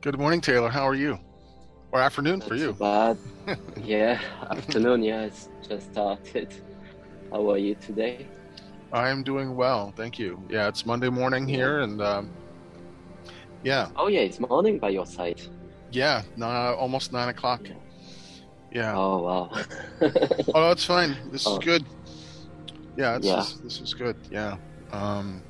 Good morning, Taylor. How are you? Or afternoon for you? Bad. yeah, afternoon. Yeah, it's just started. How are you today? I am doing well, thank you. Yeah, it's Monday morning here, and um, yeah. Oh yeah, it's morning by your side. Yeah, nah, almost nine o'clock. Yeah. Yeah. Oh wow. Oh, that's fine. This Oh. is good. Yeah, it's Yeah. This, this is good. Yeah. Um,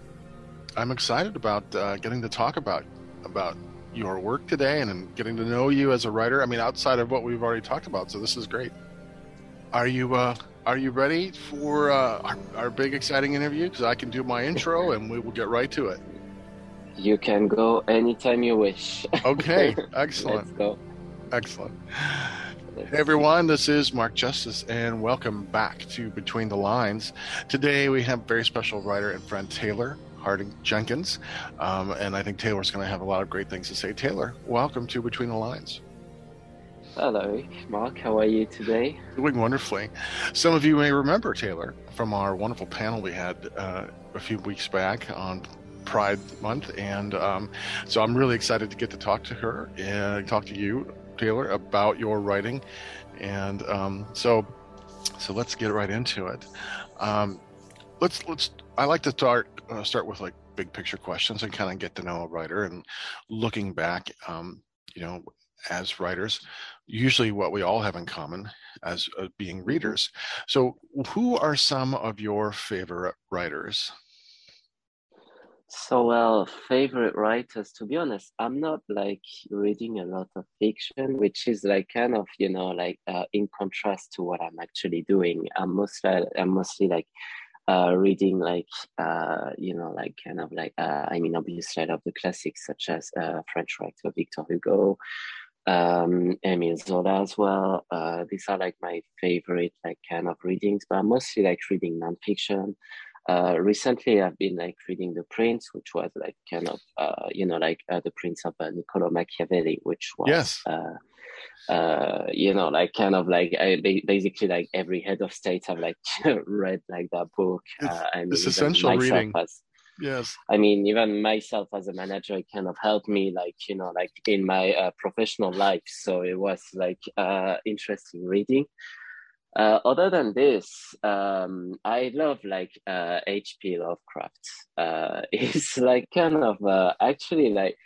I'm excited about uh, getting to talk about about your work today and, and getting to know you as a writer. I mean, outside of what we've already talked about, so this is great. Are you uh, Are you ready for uh, our, our big exciting interview? Because I can do my intro and we will get right to it. you can go anytime you wish. Okay. Let's Excellent. go. Excellent. Hey everyone, this is Mark Justice, and welcome back to Between the Lines. Today we have very special writer and friend Taylor Harding Jenkins, um, and I think Taylor's going to have a lot of great things to say. Taylor, welcome to Between the Lines. Hello, Mark. How are you today? Doing wonderfully. Some of you may remember Taylor from our wonderful panel we had uh, a few weeks back on Pride Month, and um, so I'm really excited to get to talk to her and talk to you, Taylor, about your writing, and um, so so let's get right into it. Um, let's let's. I like to start uh, start with like big picture questions and kind of get to know a writer and looking back. Um, you know, as writers, usually what we all have in common as uh, being readers. So, who are some of your favorite writers? So well, favorite writers. To be honest, I'm not like reading a lot of fiction, which is like kind of you know like uh, in contrast to what I'm actually doing. I'm mostly I'm mostly like uh, reading like uh, you know like kind of like uh, I mean obviously I love the classics such as uh, French writer Victor Hugo, um, Emile Zola as well. Uh, these are like my favorite like kind of readings, but I'm mostly like reading nonfiction. Uh, recently, I've been like reading The Prince, which was like kind of uh, you know like uh, the Prince of uh, Niccolo Machiavelli, which was Yes. uh, uh, you know like kind of like I, basically like every head of state have like read like that book. Uh, I mean, it's essential reading. As, Yes. I mean, even myself as a manager, it kind of helped me, like you know, like in my uh, professional life. So it was like uh, interesting reading. Uh, other than this, um, I love like uh, H.P. Lovecraft. Uh, it's like kind of uh, actually like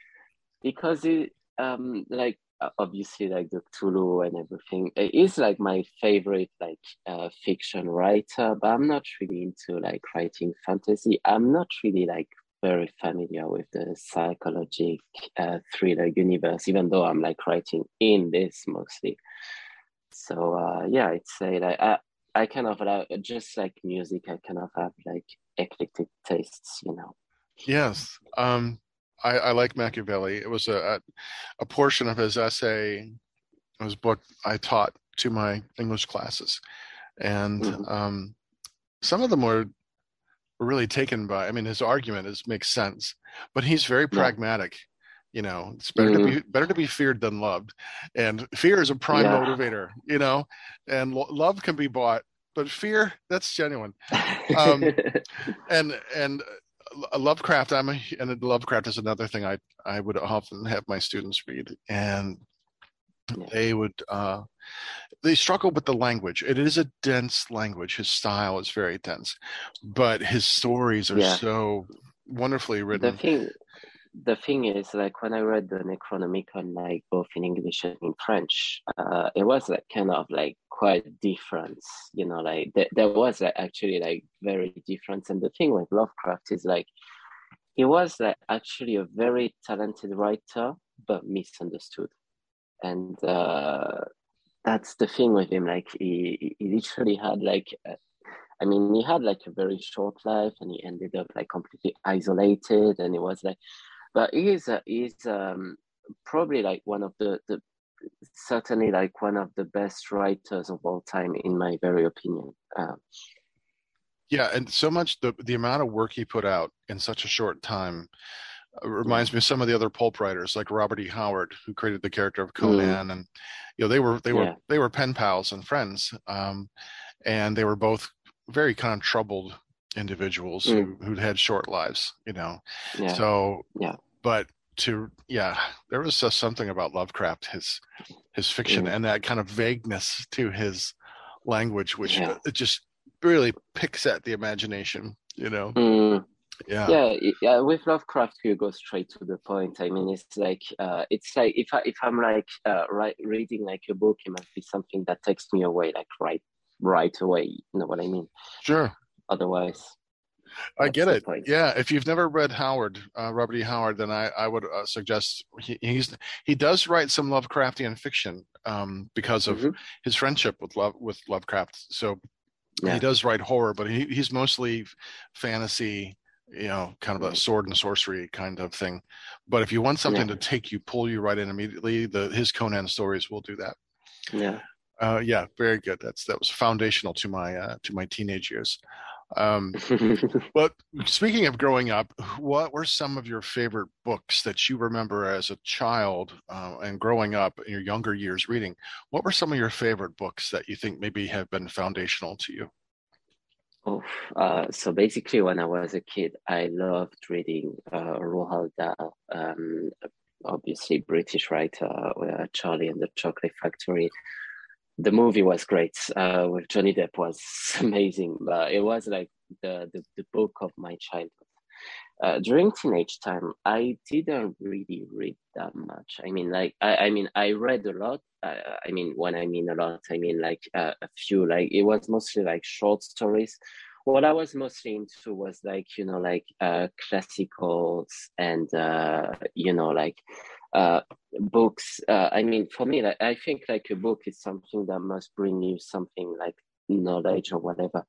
because it um like obviously like the Cthulhu and everything. It is like my favorite like uh, fiction writer, but I'm not really into like writing fantasy. I'm not really like very familiar with the psychologic uh, thriller universe, even though I'm like writing in this mostly. So uh, yeah, I'd say like I I kind of like just like music. I kind of have like eclectic tastes, you know. Yes. Um, I, I like Machiavelli. It was a, a portion of his essay, his book I taught to my English classes, and Mhm. um, some of them were were really taken by. I mean, his argument is makes sense, but he's very Yeah. You know, it's better to be better to be feared than loved, and fear is a prime Yeah. motivator. You know, and lo- love can be bought, but fear that's genuine. Um, and and uh, Lovecraft, I'm a, and Lovecraft is another thing I I would often have my students read, and they would uh, they struggle with the language. It is a dense language. His style is very dense, but his stories are Yeah. so wonderfully the written. thing the thing is like when i read the necronomicon like both in english and in french uh it was like kind of like quite different you know like th- there was like, actually like very different. And the thing with lovecraft is like he was like actually a very talented writer but misunderstood. And uh that's the thing with him like he, he literally had like a, I mean, he had like a very short life, and he ended up like completely isolated, and it was like, but he is he's um probably like one of the the certainly like one of the best writers of all time, in my very opinion. Um, Yeah, and so much the the amount of work he put out in such a short time uh, reminds me of some of the other pulp writers like Robert E. Howard, who created the character of Conan, and you know they were they were Yeah. they were pen pals and friends, um, and they were both very kind of troubled individuals who who'd had short lives, you know. yeah, So Yeah. but to yeah there was just something about lovecraft his his fiction mm. and that kind of vagueness to his language which yeah. it just really picks at the imagination you know mm. yeah yeah yeah with lovecraft you go straight to the point i mean it's like uh it's like if i if i'm like uh right reading like a book it must be something that takes me away like right right away you know what i mean sure otherwise I get it. Yeah, if you've never read Howard, uh, Robert E. Howard, then I, I would uh, suggest he, he's he does write some Lovecraftian fiction um, because of mm-hmm. his friendship with love with Lovecraft. So yeah. he does write horror, but he, he's mostly fantasy, you know, kind of a sword and sorcery kind of thing. But if you want something yeah. to take you, pull you right in immediately, the his Conan stories will do that. Yeah. Uh, yeah, very good. That's that was foundational to my uh, to my teenage years. Um, but speaking of growing up, what were some of your favorite books that you remember as a child uh, and growing up in your younger years reading? What were some of your favorite books that you think maybe have been foundational to you? Oh, uh, so basically, when I was a kid, I loved reading uh, Roald Dahl, um, obviously British writer, uh, Charlie and the Chocolate Factory the movie was great uh, with Johnny Depp was amazing. But it was like the, the, the book of my childhood. Uh, during teenage time, I didn't really read that much. I mean, like, I, I mean, I read a lot. Uh, I mean, when I mean a lot, I mean like uh, a few. Like, it was mostly like short stories. What I was mostly into was like, you know, like uh, classicals and, uh, you know, like uh, books. Uh, I mean, for me, like, I think like a book is something that must bring you something like knowledge or whatever.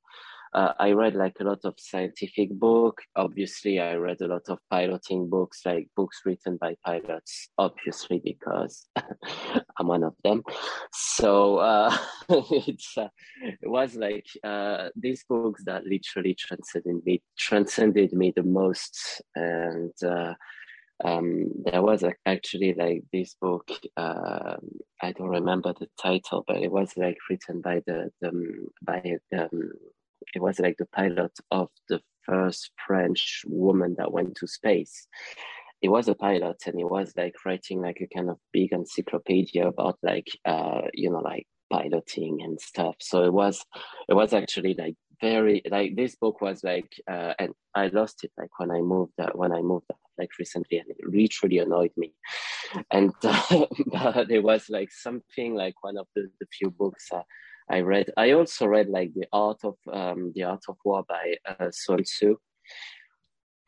Uh, I read like a lot of scientific book. Obviously, I read a lot of piloting books, like books written by pilots. Obviously, because I'm one of them. So uh, it's uh, it was like uh, these books that literally transcended me, transcended me the most, and uh, um, there was actually like this book. Uh, I don't remember the title, but it was like written by the, the by um, it was like the pilot of the first French woman that went to space. It was a pilot, and it was like writing like a kind of big encyclopedia about like uh, you know like piloting and stuff. So it was it was actually like very like this book was like uh, and I lost it like when I moved uh, when I moved like recently and it literally annoyed me. And uh, it was like something like one of the, the few books uh, I read. I also read like the art of um, the art of war by uh, Sun Tzu.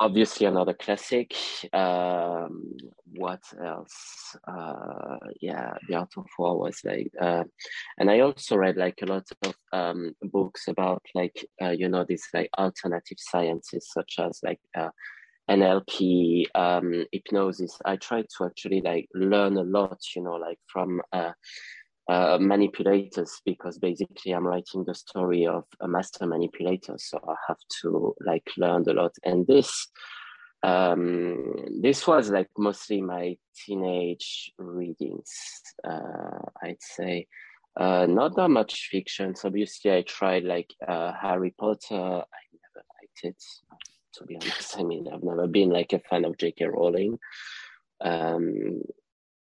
Obviously another classic. Um, what else? Uh, yeah the art of war was like uh, and i also read like a lot of um, books about like uh, you know these like alternative sciences such as like uh, nlp um, hypnosis i tried to actually like learn a lot you know like from uh, uh, manipulators because basically I'm writing the story of a master manipulator, so I have to like learn a lot. And this, um, this was like mostly my teenage readings. Uh, I'd say uh, not that much fiction. So obviously, I tried like uh, Harry Potter. I never liked it. To be honest, I mean, I've never been like a fan of J.K. Rowling. Um,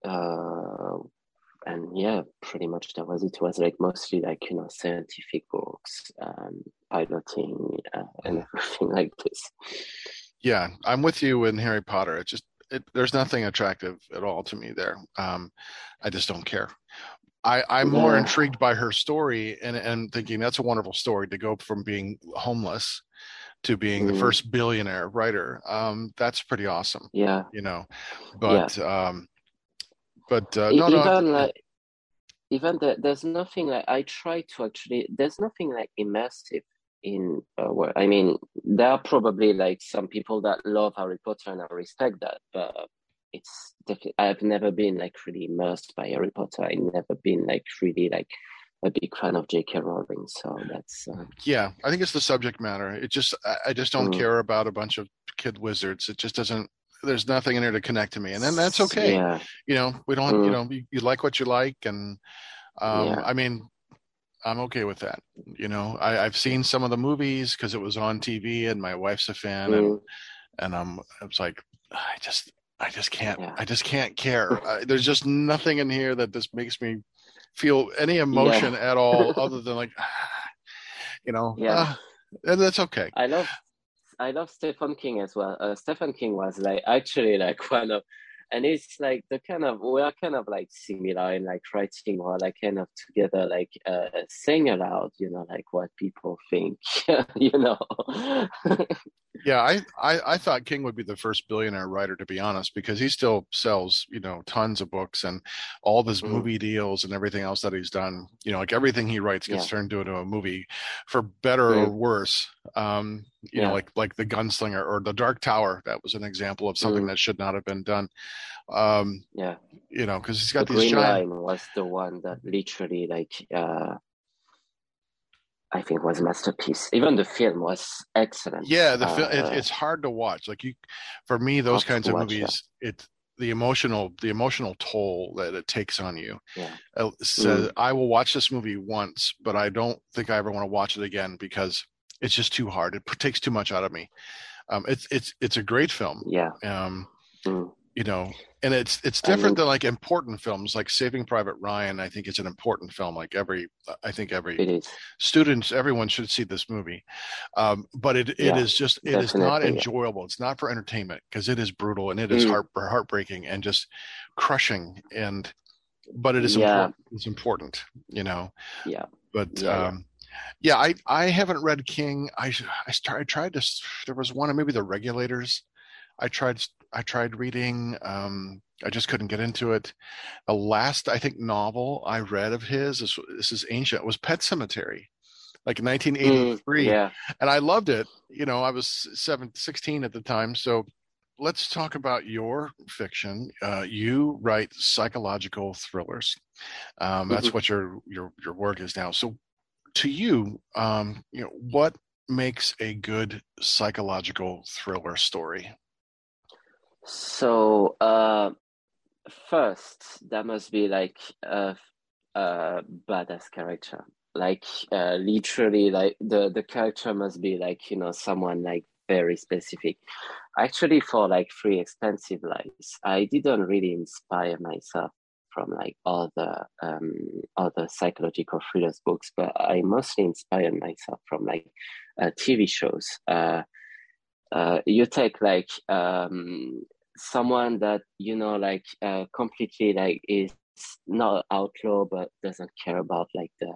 uh, and yeah, pretty much that was it. It was like mostly like you know scientific books, um, piloting, uh, and everything like this. Yeah, I'm with you in Harry Potter. It just it, there's nothing attractive at all to me there. Um, I just don't care. I, I'm yeah. more intrigued by her story and, and thinking that's a wonderful story to go from being homeless to being mm. the first billionaire writer. Um, that's pretty awesome. Yeah. You know, but yeah. um, but uh, no, even no, like even the, there's nothing like I try to actually. There's nothing like immersive in uh, I mean there are probably like some people that love Harry Potter and I respect that, but it's definitely I've never been like really immersed by Harry Potter. I've never been like really like a big fan of J.K. Rowling, so that's uh... yeah. I think it's the subject matter. It just I just don't mm. care about a bunch of kid wizards. It just doesn't there's nothing in there to connect to me, and then that's okay. Yeah. You know, we don't. Mm. You know, you, you, like what you like, and um, yeah. I mean, I'm okay with that. You know, I, have seen some of the movies because it was on TV, and my wife's a fan, mm. and and I'm. I was like, I just I just can't. Yeah. I just can't care. uh, there's just nothing in here that just makes me feel any emotion yeah. at all, other than like, you know. Yeah, uh, that's okay. I love, I love Stephen King as well. Uh, Stephen King was like actually like one of and it's like the kind of we are kind of like similar in like writing or like kind of together like uh saying aloud you know like what people think you know yeah I, I i thought king would be the first billionaire writer to be honest because he still sells you know tons of books and all his mm. movie deals and everything else that he's done you know like everything he writes gets yeah. turned into a movie for better or worse um you yeah. know like like the gunslinger or the dark tower that was an example of something mm. that should not have been done um yeah you know because he's got the these green giant... line was the one that literally like uh I think was a masterpiece. Even the film was excellent. Yeah, the film uh, it, it's hard to watch. Like you, for me, those kinds of watch, movies, yeah. it the emotional the emotional toll that it takes on you. Yeah. Says mm. I will watch this movie once, but I don't think I ever want to watch it again because it's just too hard. It takes too much out of me. Um, it's it's it's a great film. Yeah. Um, mm. you know, and it's it's different than like important films like Saving Private Ryan. I think it's an important film. Like every, I think every students, everyone should see this movie. Um, but it it yeah, is just it is not enjoyable. It's not for entertainment because it is brutal and it is mm. heart heartbreaking and just crushing and. But it is yeah. important. It's important, you know. Yeah. But um, yeah, I I haven't read King. I I started I tried to. There was one, maybe the Regulators. I tried I tried reading. Um, I just couldn't get into it. The last I think novel I read of his this, this is ancient was Pet Sematary, like 1983, mm, yeah. and I loved it. You know, I was seven, 16 at the time, so let's talk about your fiction. Uh, you write psychological thrillers. Um, that's mm-hmm. what your your your work is now. So, to you, um, you know, what makes a good psychological thriller story? So, uh, first, that must be like a, a badass character. Like, uh, literally, like the the character must be like you know someone like very specific. Actually, for like free expensive lives, I didn't really inspire myself from like other um, other psychological thrillers books, but I mostly inspired myself from like uh, TV shows. Uh, uh, you take like um, someone that you know like uh, completely like is not outlaw but doesn't care about like the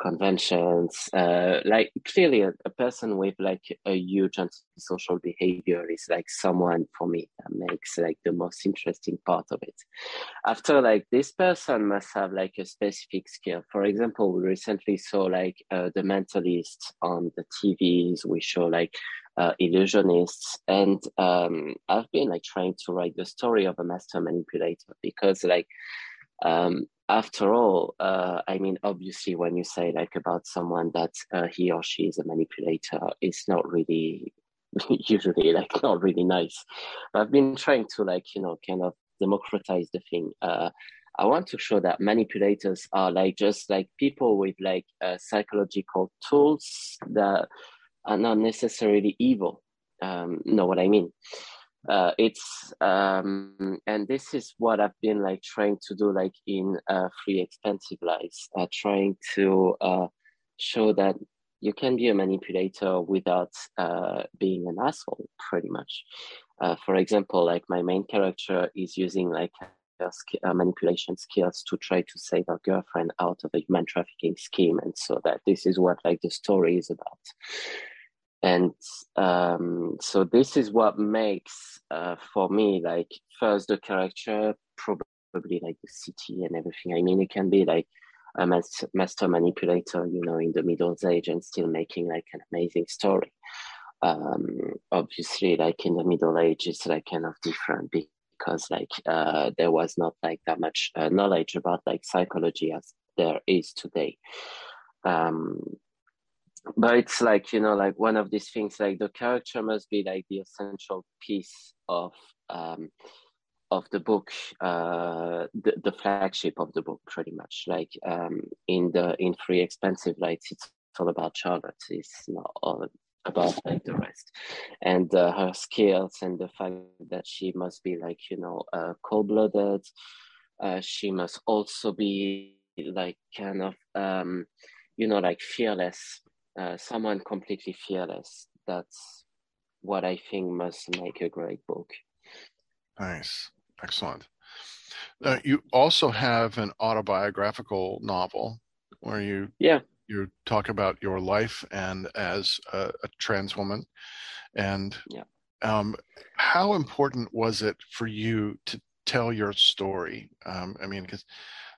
conventions uh, like clearly a, a, person with like a huge antisocial behavior is like someone for me that makes like the most interesting part of it. After like this person must have like a specific skill. For example we recently saw like uh, the mentalist on the tvs we show like uh, illusionists. And um, i've been like trying to write the story of a master manipulator because like um, after all, uh, I mean, obviously, when you say like about someone that uh, he or she is a manipulator, it's not really usually like not really nice. I've been trying to like you know kind of democratize the thing. Uh, I want to show that manipulators are like just like people with like uh, psychological tools that are not necessarily evil. Um, know what I mean? Uh, it's um, and this is what I've been like trying to do like in uh, free expensive lives, uh, trying to uh, show that you can be a manipulator without uh, being an asshole, pretty much. Uh, for example, like my main character is using like manipulation skills to try to save her girlfriend out of a human trafficking scheme, and so that this is what like the story is about and um, so this is what makes uh, for me like first the character probably like the city and everything. I mean it can be like a master manipulator you know in the middle age and still making like an amazing story. Um, obviously like in the middle age it's like kind of different because like uh, there was not like that much uh, knowledge about like psychology as there is today. Um, but it's like you know like one of these things like the character must be like the essential piece of um of the book uh the, the flagship of the book pretty much. Like um in the in free expensive lights it's all about charlotte. It's not all about like the rest. And uh, her skills and the fact that she must be like you know uh, cold-blooded uh, she must also be like kind of um, you know like fearless uh, someone completely fearless. That's what i think must make a great book. Nice. Excellent. Uh, you also have an autobiographical novel where you yeah. you talk about your life and as a, a trans woman. And yeah. um, how important was it for you to tell your story? Um, i mean because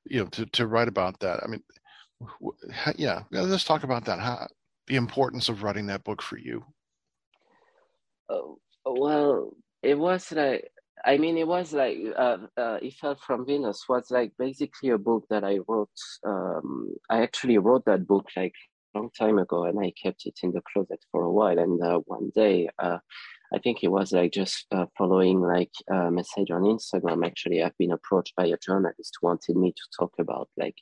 you know to, to write about that i mean yeah let's talk about that. How, the importance of writing that book for you oh, well it was like I mean, it was like uh, uh, "He Fell from Venus" was like basically a book that I wrote. Um, I actually wrote that book like a long time ago, and I kept it in the closet for a while. And uh, one day, uh, I think it was like just uh, following like a message on Instagram. Actually, I've been approached by a journalist who wanted me to talk about like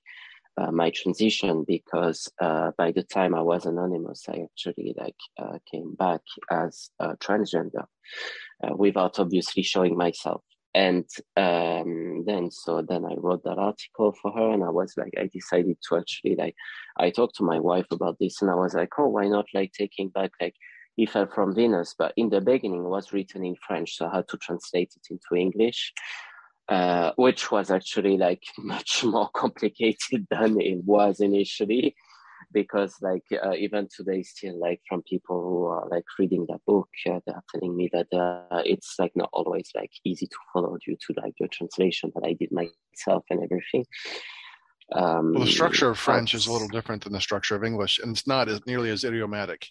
uh, my transition because uh, by the time I was anonymous, I actually like uh, came back as transgender uh, without obviously showing myself. And um, then, so then I wrote that article for her, and I was like, I decided to actually like, I talked to my wife about this, and I was like, oh, why not like taking back like He from Venus, but in the beginning was written in French, so I had to translate it into English uh, which was actually like much more complicated than it was initially because like uh, even today still like from people who are like reading that book uh, they're telling me that uh, it's like not always like easy to follow due to like the translation that i did myself and everything. Um, well the structure of french is a little different than the structure of english and it's not as nearly as idiomatic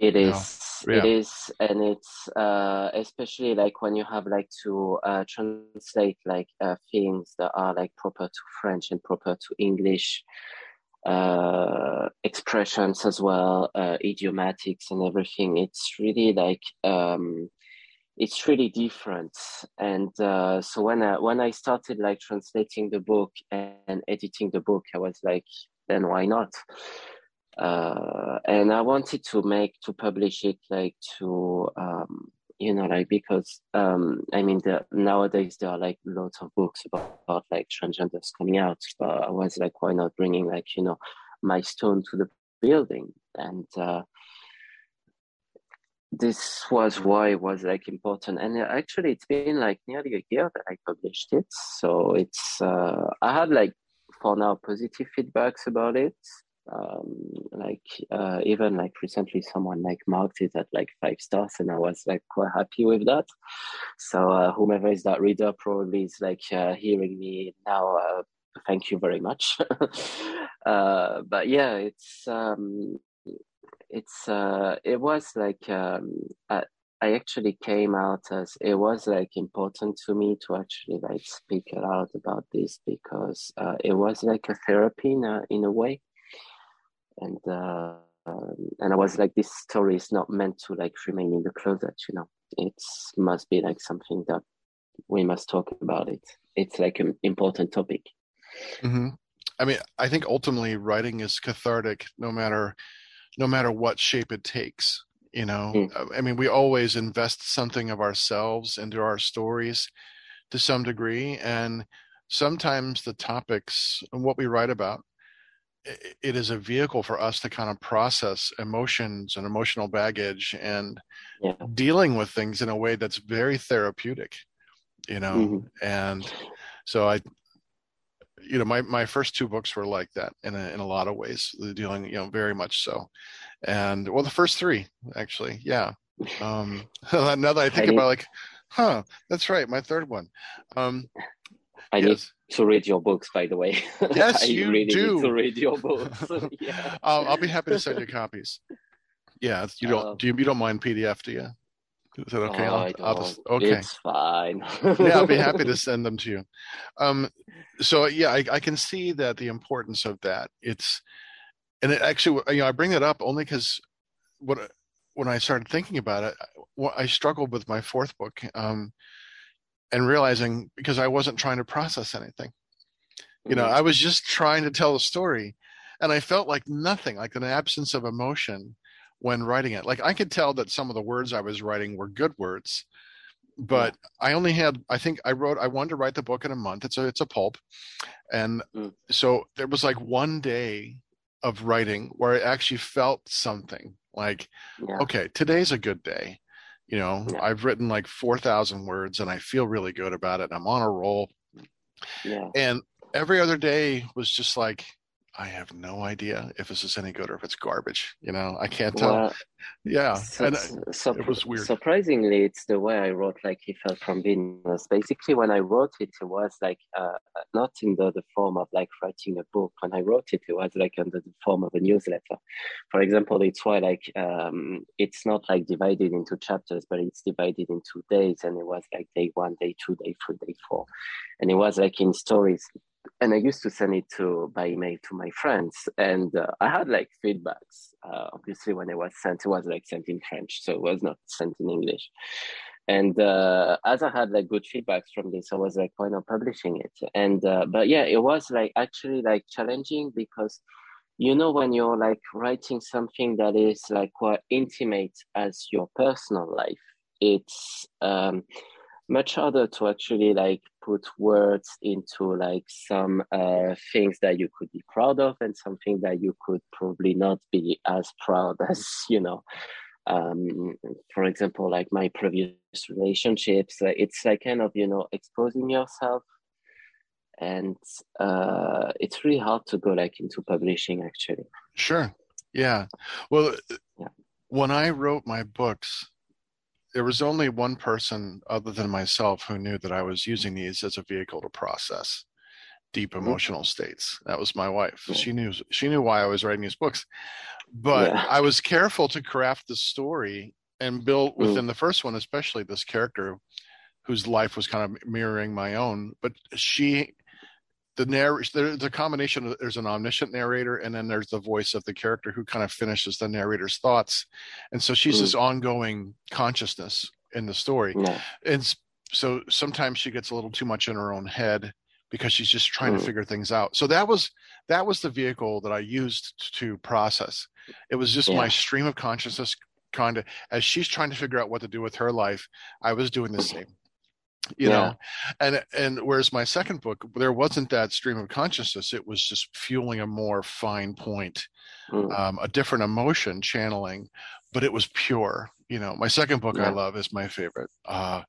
it is, yeah. it is, and it's uh, especially like when you have like to uh, translate like uh, things that are like proper to French and proper to English uh, expressions as well, uh, idiomatics and everything. It's really like um, it's really different. And uh, so when I when I started like translating the book and editing the book, I was like, then why not? Uh, and I wanted to make to publish it like to um, you know like because um, I mean the, nowadays there are like lots of books about, about like transgenders coming out, but I was like why not bringing like you know my stone to the building? And. Uh, this was why it was like important. And actually it's been like nearly a year that i published it. So it's uh, i had like for now positive feedbacks about it um, like uh, even like recently someone like marked it at like five stars and i was like quite happy with that. So uh, whomever is that reader probably is like uh, hearing me now uh, thank you very much. Uh, but yeah it's um, it's uh, it was like um, I, I actually came out as it was like important to me to actually like speak out about this because it was like a therapy in a, in a way and uh, and I was like, this story is not meant to like remain in the closet, you know. It must be like something that we must talk about it. It's like an important topic. Mm-hmm. I mean, I think ultimately writing is cathartic, no matter no matter what shape it takes. You know, mm. I mean, we always invest something of ourselves into our stories to some degree, and sometimes the topics and what we write about it is a vehicle for us to kind of process emotions and emotional baggage and yeah. dealing with things in a way that's very therapeutic you know mm-hmm. and so i you know my, my first two books were like that in a, in a lot of ways dealing you know very much so and well the first three actually yeah um now that i think about like huh that's right my third one um I yes. To read your books, by the way. Yes, you really do. To read your books. yeah. I'll, I'll, be happy to send you copies. Yeah, you don't. Uh, do you, you don't mind PDF, do you? Is that okay? I'll, I'll just, okay. It's fine. yeah, I'll be happy to send them to you. Um, so yeah, I, I can see that the importance of that. It's, and it actually, you know, I bring that up only because what when I started thinking about it, I struggled with my fourth book. Um, and realizing because I wasn't trying to process anything. You know, mm-hmm. I was just trying to tell a story and I felt like nothing, like an absence of emotion when writing it. Like I could tell that some of the words I was writing were good words, but yeah. I only had I think I wrote I wanted to write the book in a month. It's a it's a pulp. And mm. so there was like one day of writing where I actually felt something like yeah. okay, today's a good day. You know, yeah. I've written like 4,000 words and I feel really good about it. I'm on a roll. Yeah. And every other day was just like I have no idea if this is any good or if it's garbage. You know, I can't tell. Well, yeah, so, and so, it was weird. Surprisingly, it's the way I wrote. Like he fell from Venus. Basically, when I wrote it, it was like uh, not in the, the form of like writing a book. When I wrote it, it was like under the form of a newsletter. For example, it's why like um, it's not like divided into chapters, but it's divided into days, and it was like day one, day two, day three, day four, and it was like in stories and I used to send it to by email to my friends, and uh, I had like feedbacks. Uh, obviously, when it was sent, it was like sent in French, so it was not sent in English. And uh, as I had like good feedbacks from this, I was like, why not publishing it? And uh, but yeah, it was like actually like challenging because you know when you're like writing something that is like quite intimate as your personal life, it's um, much harder to actually like put words into like some uh, things that you could be proud of and something that you could probably not be as proud as you know um, for example like my previous relationships. Uh, it's like kind of you know exposing yourself and uh, it's really hard to go like into publishing actually. Sure. Yeah. Well yeah. when i wrote my books there was only one person other than myself who knew that I was using these as a vehicle to process deep mm-hmm. emotional states. That was my wife. She knew she knew why I was writing these books. But yeah. I was careful to craft the story and build mm. within mm. the first one especially this character whose life was kind of mirroring my own, but she the narrator there's a combination of there's an omniscient narrator and then there's the voice of the character who kind of finishes the narrator's thoughts and so she's mm. this ongoing consciousness in the story yeah. and so sometimes she gets a little too much in her own head because she's just trying mm. to figure things out so that was that was the vehicle that i used to process it was just yeah. my stream of consciousness kind of as she's trying to figure out what to do with her life i was doing the same you yeah. know and and whereas my second book there wasn't that stream of consciousness it was just fueling a more fine point mm. um, a different emotion channeling but it was pure you know my second book yeah. i love is my favorite uh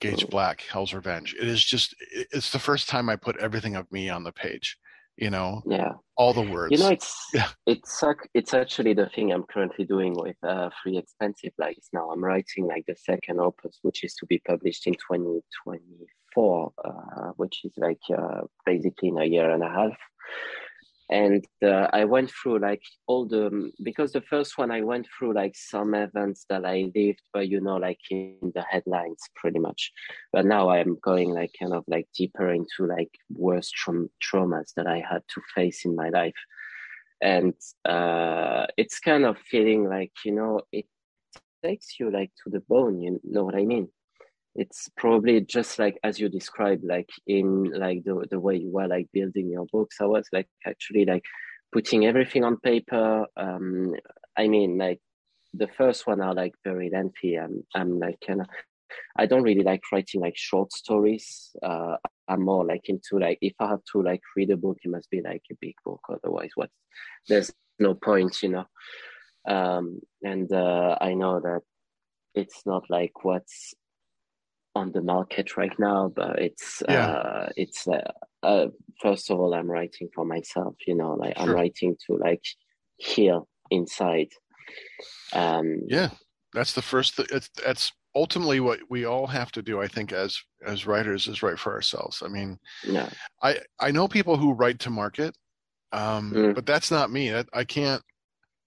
gage mm. black hell's revenge it is just it's the first time i put everything of me on the page you know yeah. all the words you know it's yeah. it's it's actually the thing i'm currently doing with uh free expensive. Likes now i'm writing like the second opus which is to be published in 2024 uh, which is like uh, basically in a year and a half and uh, i went through like all the because the first one i went through like some events that i lived but you know like in the headlines pretty much. But now i'm going like kind of like deeper into like worst tra- traumas that i had to face in my life. And uh, it's kind of feeling like you know it takes you like to the bone you know what i mean it's probably just like as you described like in like the, the way you were like building your books. I was like actually like putting everything on paper. Um i mean like the first one are like very lengthy. I'm i'm like kind of i don't really like writing like short stories. Uh i'm more like into like if i have to like read a book it must be like a big book. Otherwise what? There's no point you know? Um and uh i know that it's not like what's on the market right now, but it's yeah. uh, it's uh, uh, first of all, I'm writing for myself. You know, like sure. I'm writing to like heal inside. Um, yeah, that's the first. Th- it's that's ultimately what we all have to do. I think as as writers is write for ourselves. I mean, yeah. I I know people who write to market, um, mm. but that's not me. I, I can't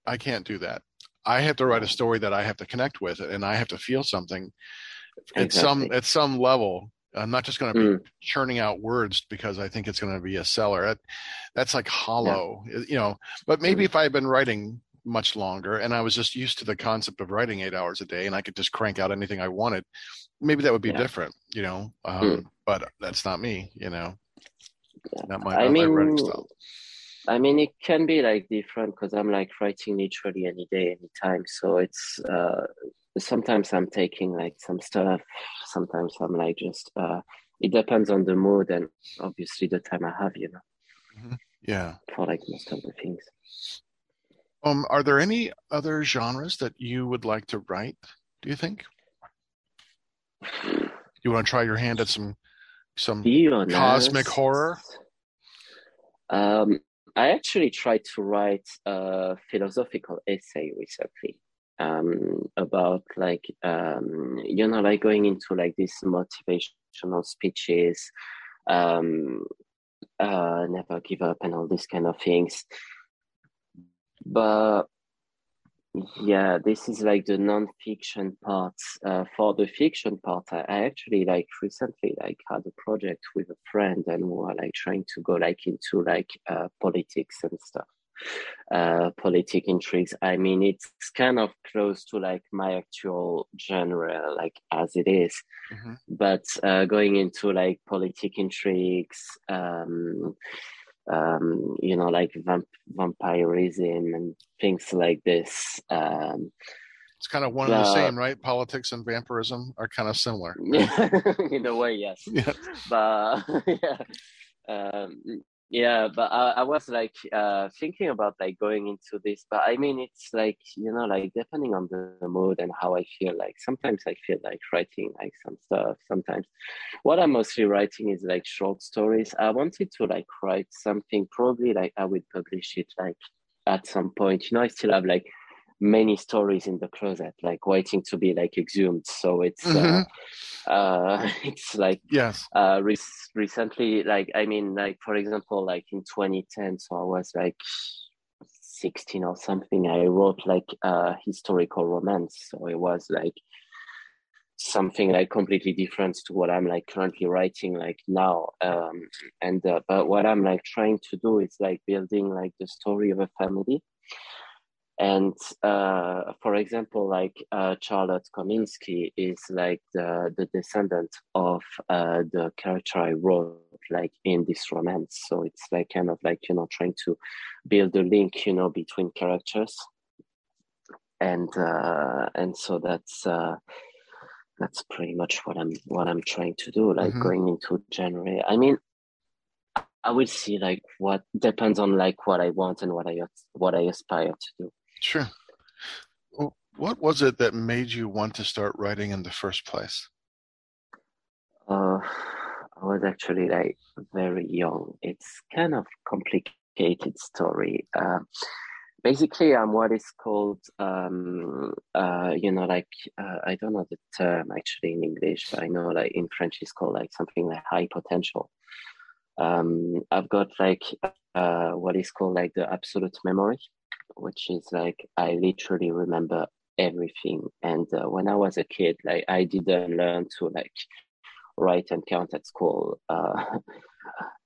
I can't do that. I have to write a story that I have to connect with, and I have to feel something at some at some level i'm not just going to be mm. churning out words because i think it's going to be a seller that, that's like hollow yeah. you know but maybe mm. if i had been writing much longer and i was just used to the concept of writing eight hours a day and i could just crank out anything i wanted maybe that would be yeah. different you know um, mm. but that's not me you know not my, I mean, writing style I mean, it can be like different because I'm like writing literally any day, anytime. So it's uh, sometimes I'm taking like some stuff. Sometimes I'm like just. Uh, it depends on the mood and obviously the time I have. You know. Mm-hmm. Yeah. For like most of the things. Um, are there any other genres that you would like to write? Do you think? You want to try your hand at some some cosmic horror? Um, I actually tried to write a philosophical essay recently um, about like um, you know like going into like these motivational speeches, um, uh, never give up and all these kind of things. But yeah, this is like the non-fiction part. Uh, for the fiction part, I, I, actually like recently like had a project with a friend, and we were like trying to go like into like uh, politics and stuff, uh, politic intrigues. I mean, it's kind of close to like my actual genre, like as it is, mm-hmm. but uh, going into like politic intrigues. Um, um, you know, like vamp- vampirism and things like this. Um, it's kind of one and the same, right? Politics and vampirism are kind of similar. in a way, yes. Yeah. But yeah, um, yeah but I, I was like uh thinking about like going into this but i mean it's like you know like depending on the mood and how i feel like sometimes i feel like writing like some stuff sometimes. What i'm mostly writing is like short stories. I wanted to like write something probably like i would publish it like at some point. You know i still have like many stories in the closet like waiting to be like exhumed. So it's uh, mm-hmm. uh, uh it's like yes. uh re- recently like i mean like for example like in 2010 so i was like 16 or something i wrote like a historical romance. So it was like something like completely different to what i'm like currently writing like now. Um and uh, but what i'm like trying to do is like building like the story of a family and uh, for example, like uh, Charlotte Kominsky is like the, the descendant of uh, the character I wrote like in this romance. So it's like kind of like, you know, trying to build a link, you know, between characters. And uh, and so that's uh, that's pretty much what I'm what I'm trying to do, like mm-hmm. going into January. I mean, I will see like what depends on like what I want and what I what I aspire to do. Sure. What was it that made you want to start writing in the first place? Uh, I was actually like very young. It's kind of complicated story. Uh, basically, I'm what is called, um, uh, you know, like uh, I don't know the term actually in English, but I know like in French it's called like something like high potential. Um, I've got like uh, what is called like the absolute memory which is like I literally remember everything. And uh, when I was a kid, like I didn't learn to like write and count at school. Uh,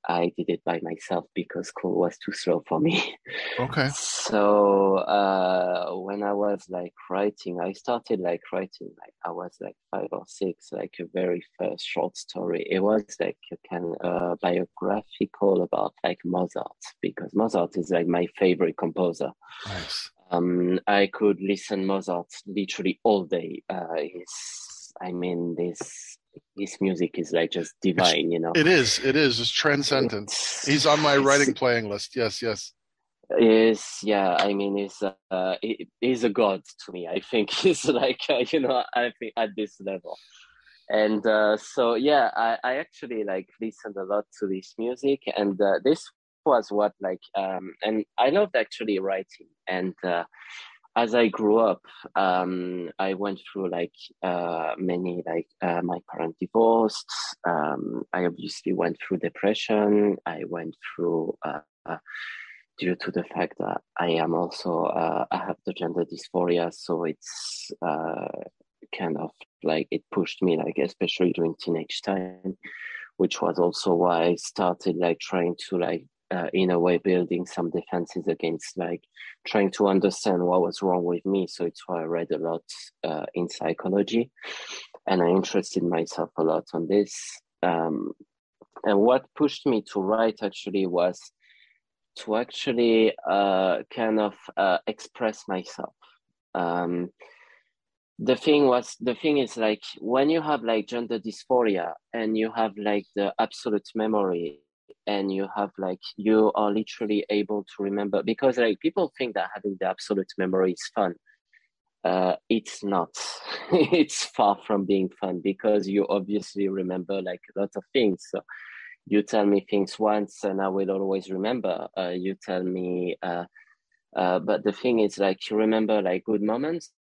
I did it by myself because school was too slow for me. Okay. So uh, when I was like writing, I started like writing like I was like five or six, like a very first short story. It was like a kind of uh, biographical about like Mozart because Mozart is like my favorite composer. Nice. Um, I could listen Mozart literally all day. Uh, his, I mean, this his music is like just divine, you know. It is. It is. It's transcendent. He's on my writing playing list. Yes. Yes. Is yeah. I mean, he's uh, he, he's a god to me. I think he's like uh, you know. I think at this level, and uh, so yeah. I I actually like listened a lot to this music, and uh, this was what like um and I loved actually writing and. uh as I grew up, um, I went through like uh, many like uh, my parents divorced. Um, I obviously went through depression. I went through uh, uh due to the fact that I am also uh, I have the gender dysphoria, so it's uh, kind of like it pushed me like especially during teenage time, which was also why I started like trying to like uh, in a way building some defenses against like trying to understand what was wrong with me so it's why i read a lot uh, in psychology and i interested myself a lot on this um, and what pushed me to write actually was to actually uh, kind of uh, express myself. Um, the thing was the thing is like when you have like gender dysphoria and you have like the absolute memory and you have like you are literally able to remember because like people think that having the absolute memory is fun. Uh, it's not. It's far from being fun because you obviously remember like a lot of things. So you tell me things once and i will always remember. Uh, you tell me uh, uh but the thing is like you remember like good moments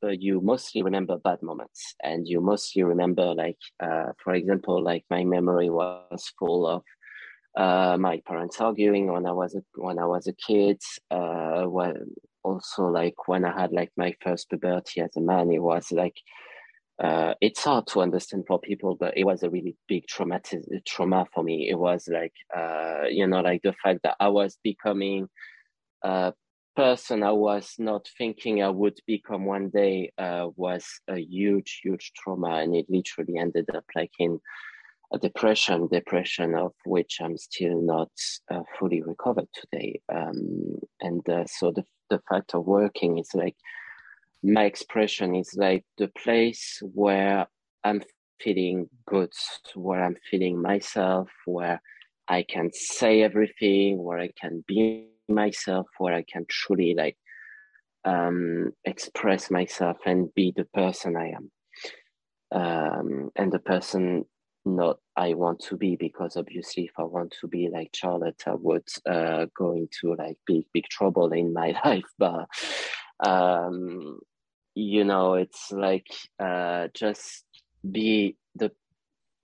but you mostly remember bad moments. And you mostly remember like uh, for example like my memory was full of uh, my parents arguing when I was a, when I was a kid. Uh, when also like when I had like my first puberty as a man, it was like uh, it's hard to understand for people, but it was a really big traumatic trauma for me. It was like uh, you know like the fact that I was becoming uh, person I was not thinking I would become one day uh, was a huge, huge trauma, and it literally ended up like in a depression, depression of which I'm still not uh, fully recovered today. Um, and uh, so the the fact of working is like my expression is like the place where I'm feeling good, where I'm feeling myself, where I can say everything, where I can be myself where I can truly like um, express myself and be the person I am. Um, and the person not I want to be because obviously if I want to be like Charlotte, I would uh, go into like big big trouble in my life. But um, you know, it's like uh, just be the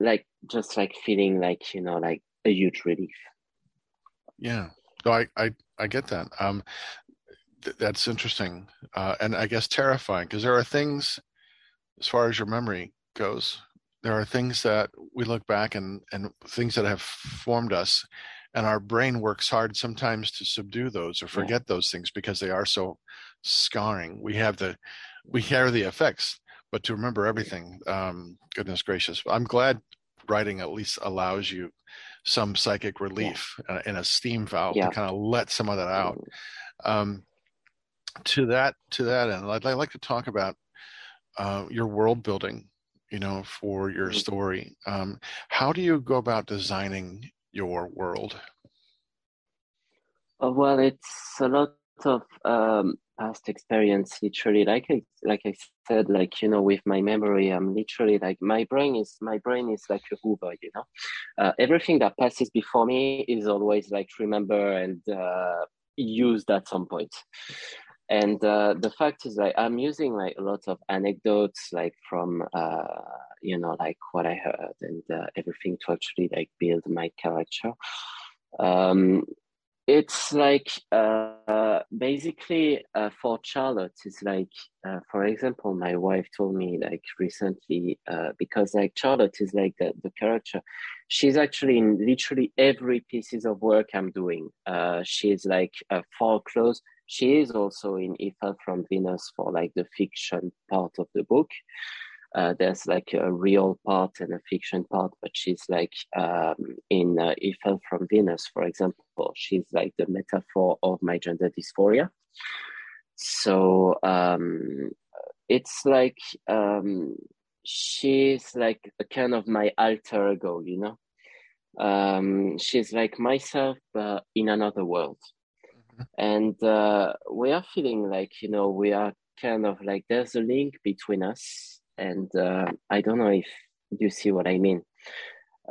like just like feeling like you know like a huge relief. Yeah, no, I, I, I get that. Um, th- that's interesting, uh, and I guess terrifying because there are things, as far as your memory goes, there are things that we look back and and things that have formed us, and our brain works hard sometimes to subdue those or forget yeah. those things because they are so scarring. We have the, we hear the effects, but to remember everything, um, goodness gracious! I'm glad writing at least allows you some psychic relief yeah. in a steam valve yeah. to kind of let some of that out. Mm-hmm. Um, to that to that end, I'd, I'd like to talk about uh, your world building. You know, for your mm-hmm. story, um, how do you go about designing your world? Uh, well, it's a lot of um, past experience literally like I, like I said like you know with my memory I'm literally like my brain is my brain is like a Hoover you know uh, everything that passes before me is always like remember and uh, used at some point and uh, the fact is like I'm using like a lot of anecdotes like from uh, you know like what I heard and uh, everything to actually like build my character um, it's like uh, basically uh, for Charlotte, it's like, uh, for example, my wife told me like recently, because like Charlotte is like the, the character, she's actually in literally every pieces of work I'm doing. She's like for close. She is also in He from Venus for like the fiction part of the book uh, there's like a real part and a fiction part, but she's like um, in uh, from Venus, for example, she's like the metaphor of my gender dysphoria. So um, it's like um, she's like a kind of my alter ego, you know. Um, she's like myself, but in another world. And uh, we are feeling like you know we are kind of like there's a link between us and uh, I don't know if you see what I mean.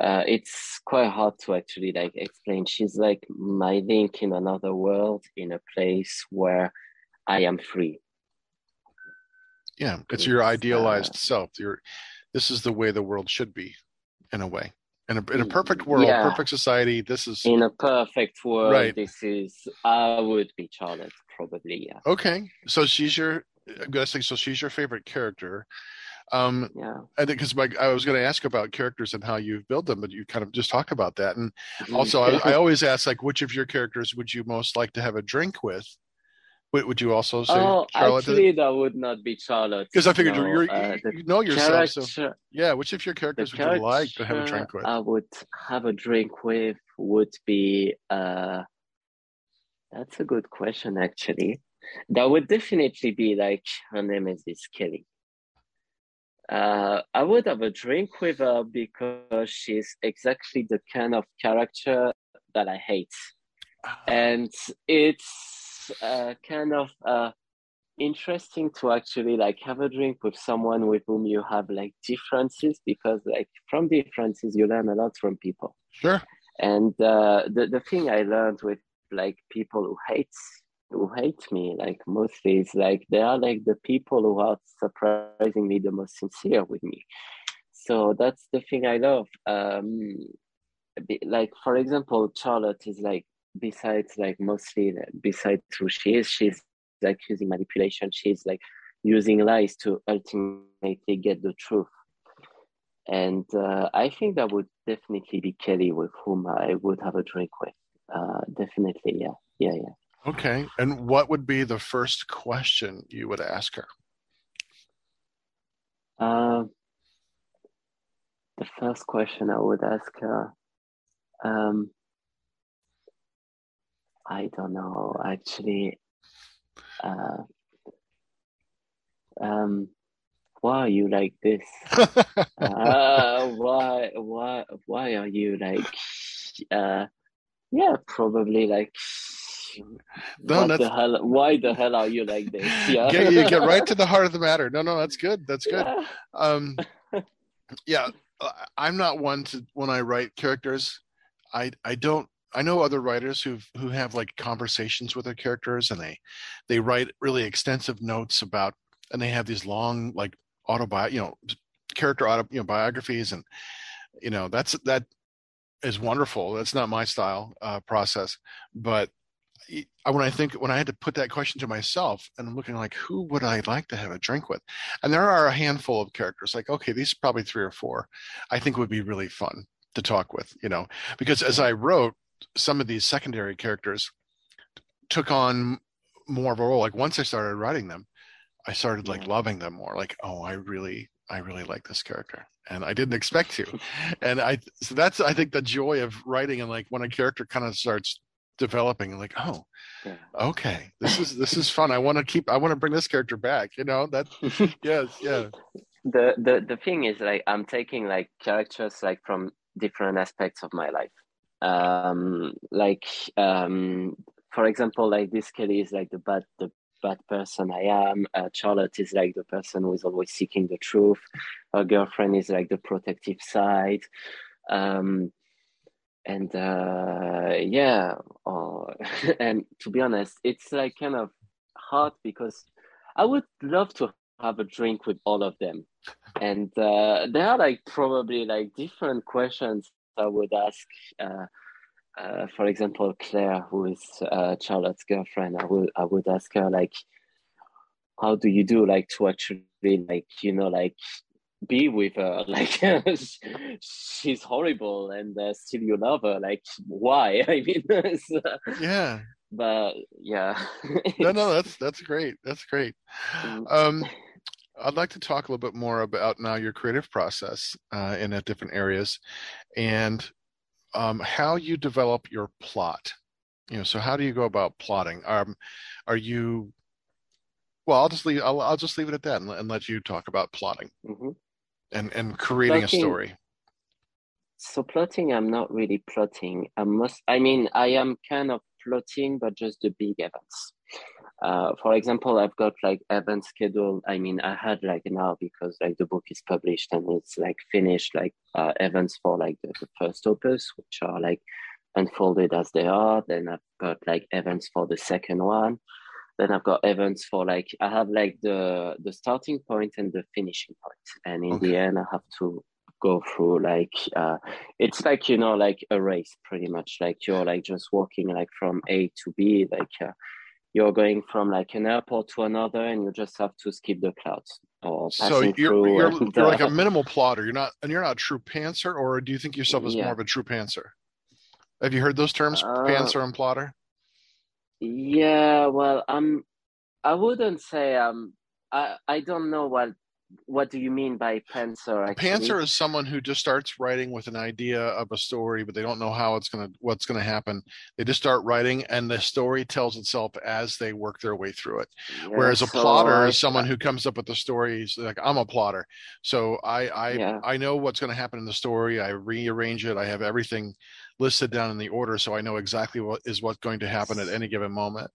Uh, it's quite hard to actually like explain. She's like my link in another world, in a place where I am free. Yeah, it's, it's your idealized uh, self. Your this is the way the world should be, in a way. In a in a perfect world, yeah. perfect society, this is in a perfect world. Right. This is I would be Charlotte, probably. Yeah. Okay, so she's your. I'm guessing so. She's your favorite character. Um, yeah. I think because I was going to ask about characters and how you build them, but you kind of just talk about that. And mm-hmm. also, I, I, always ask like, which of your characters would you most like to have a drink with? Would, would you also say oh, Charlotte? Actually, that would not be Charlotte. Because I figured no, you're, uh, you know yourself. So, yeah, which of your characters would you like to have a drink with? I would have a drink with would be uh, That's a good question, actually. That would definitely be like her name is Kelly. Uh, I would have a drink with her because she's exactly the kind of character that I hate, ah. and it's uh, kind of uh, interesting to actually like have a drink with someone with whom you have like differences because like from differences you learn a lot from people. Sure. And uh, the the thing I learned with like people who hate who hate me like mostly is like they are like the people who are surprisingly the most sincere with me so that's the thing i love um like for example charlotte is like besides like mostly besides who she is she's like using manipulation. She's like using lies to ultimately get the truth. And uh, i think that would definitely be kelly with whom i would have a drink with. Uh, definitely yeah. Yeah yeah. Okay. And what would be the first question you would ask her? Uh, the first question I would ask her, um, I don't know, actually. Uh, um, why are you like this? uh, why, why, why are you like? Uh, yeah, probably like no, what the hell? Why the hell are you like this? Yeah, get, you get right to the heart of the matter. No, no, that's good. That's good. Yeah. Um, yeah, I'm not one to when I write characters. I I don't. I know other writers who who have like conversations with their characters, and they they write really extensive notes about, and they have these long like autobi, you know, character auto, you know, biographies, and you know that's that is wonderful. That's not my style uh, process, but when I think when I had to put that question to myself, and I'm looking like, who would I like to have a drink with? And there are a handful of characters. Like, okay, these probably three or four. I think would be really fun to talk with. You know, because as I wrote, some of these secondary characters took on more of a role. Like once I started writing them, I started like loving them more. Like, oh, I really, I really like this character, and I didn't expect to. and I, so that's I think the joy of writing and like when a character kind of starts developing like oh yeah. okay this is this is fun i want to keep i want to bring this character back you know that yes yeah the the the thing is like i'm taking like characters like from different aspects of my life um like um for example like this kelly is like the bad the bad person i am. Uh, charlotte is like the person who is always seeking the truth. Her girlfriend is like the protective side. Um and uh, yeah uh, and to be honest it's like kind of hard because i would love to have a drink with all of them. And uh, there are like probably like different questions i would ask uh, uh, for example claire who is uh, charlotte's girlfriend i would i would ask her like how do you do like to actually like you know like be with her? Like she's horrible and uh, still you love her. Like why? I mean yeah. but yeah. No no that's that's great. That's great. Mm. um i'd like to talk a little bit more about now your creative process uh, in different areas and um, how you develop your plot you know so how do you go about plotting? Um, are you well i'll just leave i'll, I'll just leave it at that and, and let you talk about plotting mm-hmm. and and creating plotting, a story. So plotting i'm not really plotting. I must i mean i am kind of plotting but just the big events uh, for example i've got like event schedule i mean i had like now because like the book is published and it's like finished like uh, events for like the, the first opus which are like unfolded as they are. Then i've got like events for the second one. Then I've got events for like I have like the the starting point and the finishing point, and in okay. the end I have to go through like uh, it's like you know like a race pretty much. Like you're like just walking like from A to B like uh, you're going from like an airport to another and you just have to skip the clouds or so you're, you're, you're like a minimal plotter you're not and you're not a true pantser or do you think yourself as yeah. more of a true pantser have you heard those terms uh, pantser and plotter yeah, well, I'm. I wouldn't say um. I I don't know what what do you mean by? Actually? Pantser is someone who just starts writing with an idea of a story, but they don't know how it's gonna what's gonna happen. They just start writing, and the story tells itself as they work their way through it. Yeah, Whereas a so plotter is someone who comes up with the stories. Like I'm a plotter, so I I yeah. I know what's going to happen in the story. I rearrange it. I have everything listed down in the order, so I know exactly what is what's going to happen at any given moment.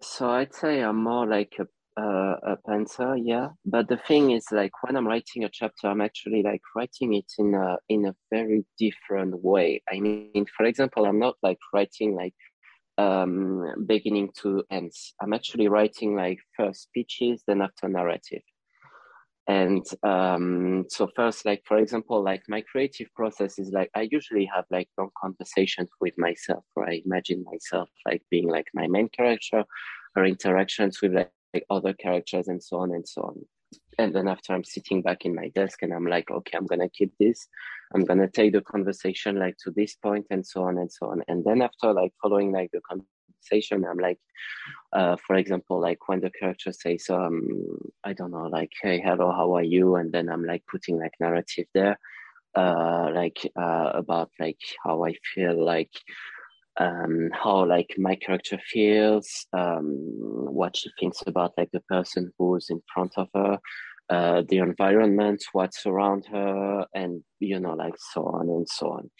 So I'd say I'm more like a uh, a pantser, yeah. But the thing is, like when I'm writing a chapter, I'm actually like writing it in a in a very different way. I mean, for example, I'm not like writing like um beginning to ends. I'm actually writing like first speeches, then after narrative. And um, so first, like for example, like my creative process is like I usually have like long conversations with myself, where I imagine myself like being like my main character, or interactions with like like other characters and so on and so on. And then after I'm sitting back in my desk and I'm like, okay, I'm gonna keep this. I'm gonna take the conversation like to this point and so on and so on. And then after like following like the conversation, I'm like, uh, for example, like when the character says, um, I don't know, like, hey, hello, how are you? And then I'm like putting like narrative there, uh, like uh, about like how I feel like um, how like my character feels, um, what she thinks about like the person who's in front of her, uh, the environment, what's around her, and you know, like so on and so on.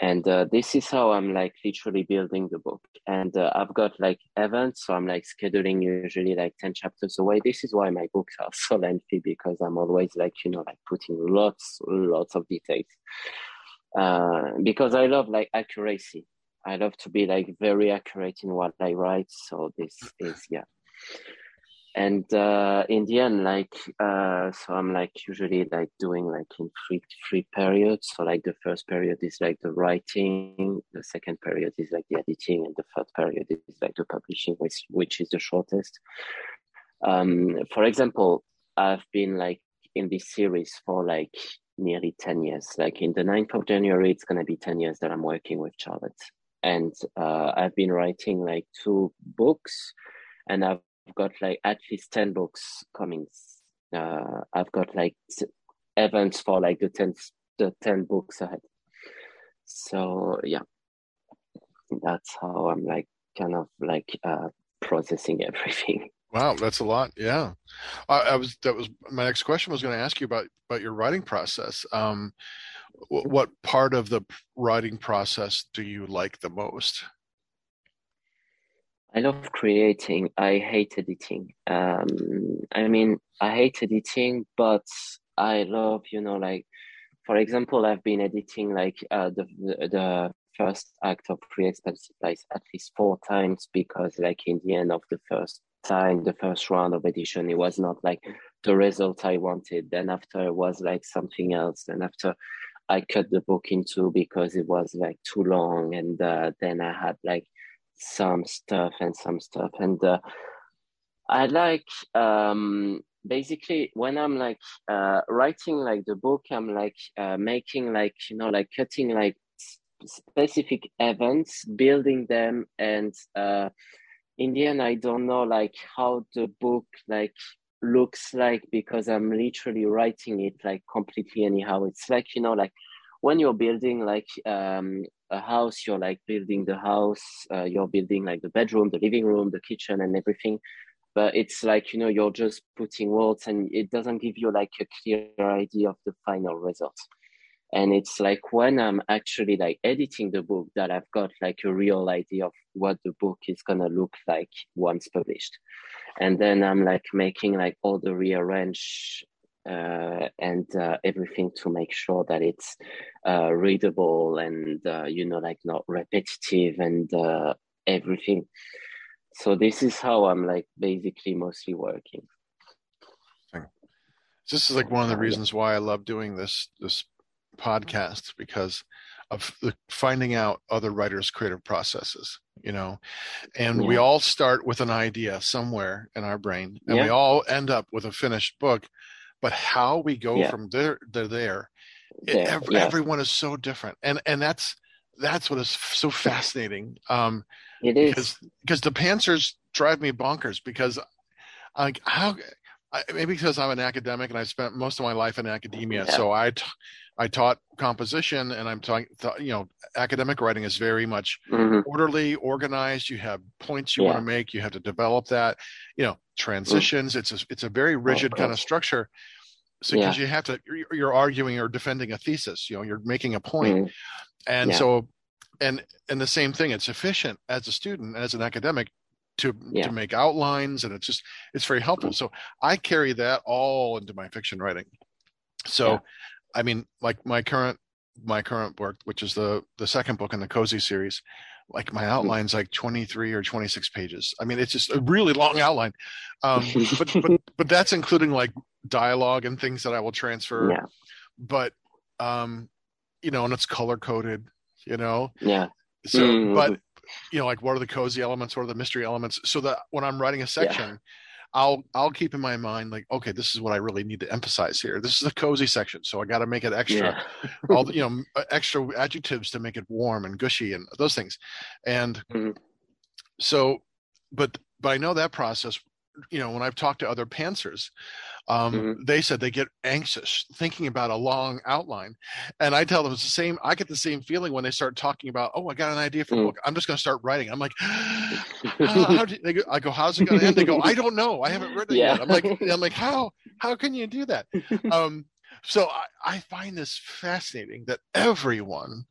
And uh, this is how I'm like literally building the book. And uh, I've got like events, so I'm like scheduling usually like 10 chapters away. This is why my books are so lengthy because I'm always like, you know, like putting lots, lots of details. Uh, because I love like accuracy I love to be like very accurate in what I write. So this is yeah. And uh, in the end, like uh, so, I'm like usually like doing like in three three periods. So like the first period is like the writing, the second period is like the editing, and the third period is like the publishing, which which is the shortest. Um, for example, I've been like in this series for like nearly 10 years. Like in the 9th of January, it's going to be 10 years that I'm working with Charlotte and uh, I've been writing like two books, and I've got like at least ten books coming. Uh, I've got like events for like the ten the ten books ahead. So yeah, that's how I'm like kind of like uh, processing everything. Wow, that's a lot. Yeah, I, I was. That was my next question. Was going to ask you about about your writing process. Um, what part of the writing process do you like the most? I love creating. I hate editing. Um, I mean, I hate editing, but I love, you know, like, for example, I've been editing like uh, the, the, first act of Free Expensive Lies at least four times because, like, in the end of the first time, the first round of edition, it was not like the result I wanted. Then after it was like something else. Then after I cut the book in two because it was like too long, and uh, then I had like some stuff and some stuff, and uh, I like um, basically when I'm like uh, writing like the book, I'm like uh, making like you know like cutting like specific events, building them, and uh, in the end, I don't know like how the book like looks like because I'm literally writing it like completely anyhow. It's like, you know, like when you're building like um, a house, you're like building the house, uh, you're building like the bedroom, the living room, the kitchen, and everything. But it's like, you know, you're just putting words and it doesn't give you like a clear idea of the final result. And it's like when I'm actually like editing the book that I've got like a real idea of what the book is gonna look like once published. And then i'm like making like all the rearrange uh, and uh, everything to make sure that it's uh, readable and uh, you know like not repetitive and uh, everything. So this is how i'm like basically mostly working. This is like one of the reasons why i love doing this this podcast because of the, finding out other writers creative processes you know and yeah. we all start with an idea somewhere in our brain and yeah. we all end up with a finished book but how we go yeah. from there to there, it, every, everyone is so different and and that's that's what is so fascinating um it is because because the pantsers drive me bonkers because like how I, maybe because I'm an academic and I spent most of my life in academia, yeah. so I, t- I taught composition, and I'm talking, th- you know, academic writing is very much mm-hmm. orderly, organized. You have points you yeah. want to make. You have to develop that. You know, transitions. Mm-hmm. It's a it's a very rigid kind of structure. So because yeah. you have to, you're, you're, arguing or defending a thesis. You know, you're making a point, mm-hmm. and so, and and the same thing. It's efficient as a student, as an academic, to yeah. to make outlines and it's just it's very helpful so i carry that all into my fiction writing so yeah. I mean like my current my current work which is the the second book in the cozy series like my hmm. outline's like 23 or 26 pages i mean it's just a really long outline um but but but that's including like dialogue and things that i will transfer yeah. but um you know and it's color coded you know yeah so mm-hmm. but you know like what are the cozy elements what are the mystery elements so that when i'm writing a section yeah. I'll I'll keep in my mind like okay this is what I really need to emphasize here this is a cozy section so I got to make it extra yeah. all the you know extra adjectives to make it warm and gushy and those things and mm-hmm. so but but I know that process you know when I've talked to other pantsers um, mm-hmm. they said they get anxious thinking about a long outline and i tell them it's the same i get the same feeling when they start talking about oh i got an idea for a mm-hmm. book i'm just going to start writing i'm like how, do you, go, i go how's it going to end they go i don't know i haven't written yeah. it yet i'm like i'm like how how can you do that um, so I, I find this fascinating that everyone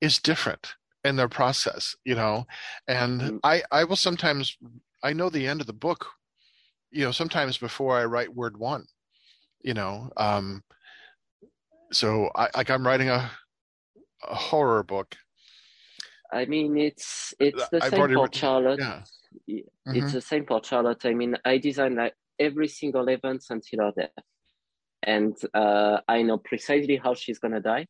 is different in their process you know and mm-hmm. i i will sometimes i know the end of the book you know sometimes before i write word one you know um so i like i'm writing a, a horror book. I mean it's it's the I've same for charlotte. yeah. Mm-hmm. it's the same for charlotte. I mean i design like every single event until her death. And uh, i know precisely how she's gonna die.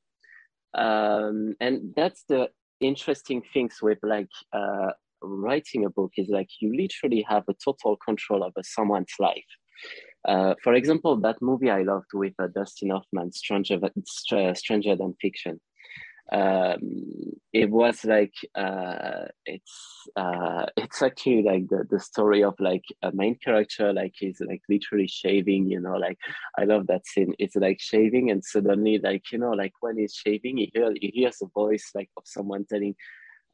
Um, and that's the interesting things with like uh, writing a book is like you literally have a total control over someone's life. Uh, for example, that movie I loved with uh, Dustin Hoffman, Stranger, Stranger Than Fiction. Um, it was like uh, it's uh, it's actually like the, the story of like a main character like he's like literally shaving you know like I love that scene it's like shaving and suddenly like you know like when he's shaving he hears he hears a voice like of someone telling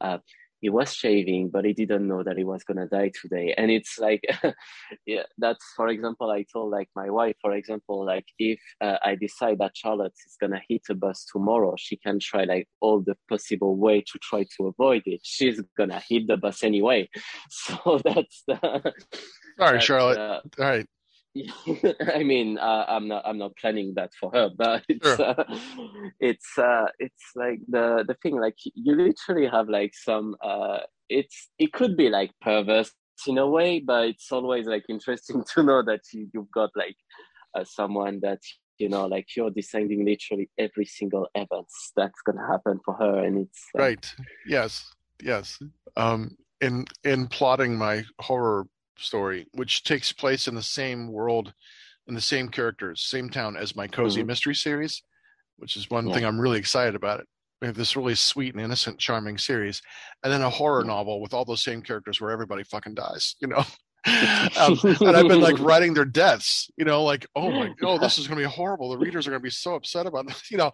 uh, he was shaving, but he didn't know that he was gonna die today. And it's like, yeah, that's for example, I told like my wife, for example, like if uh, I decide that Charlotte is gonna hit a bus tomorrow, she can try like all the possible way to try to avoid it. She's gonna hit the bus anyway. So that's the. All right, Charlotte. Uh, all right. I mean, uh, I'm not I'm not planning that for her, but it's sure. uh, it's uh, it's like the the thing. Like you literally have like some. Uh, it's it could be like perverse in a way, but it's always like interesting to know that you, you've got like uh, someone that you know like you're deciding literally every single event that's gonna happen for her, and it's uh, right. Yes, yes. Um, in in plotting my horror story, which takes place in the same world, in the same characters, same town as my cozy mm-hmm. mystery series, which is one yeah. thing I'm really excited about. It. We have this really sweet and innocent, charming series, and then a horror novel with all those same characters where everybody fucking dies. You know. um, and I've been like writing their deaths, you know, like, oh my, oh, this is going to be horrible. The readers are going to be so upset about this, you know.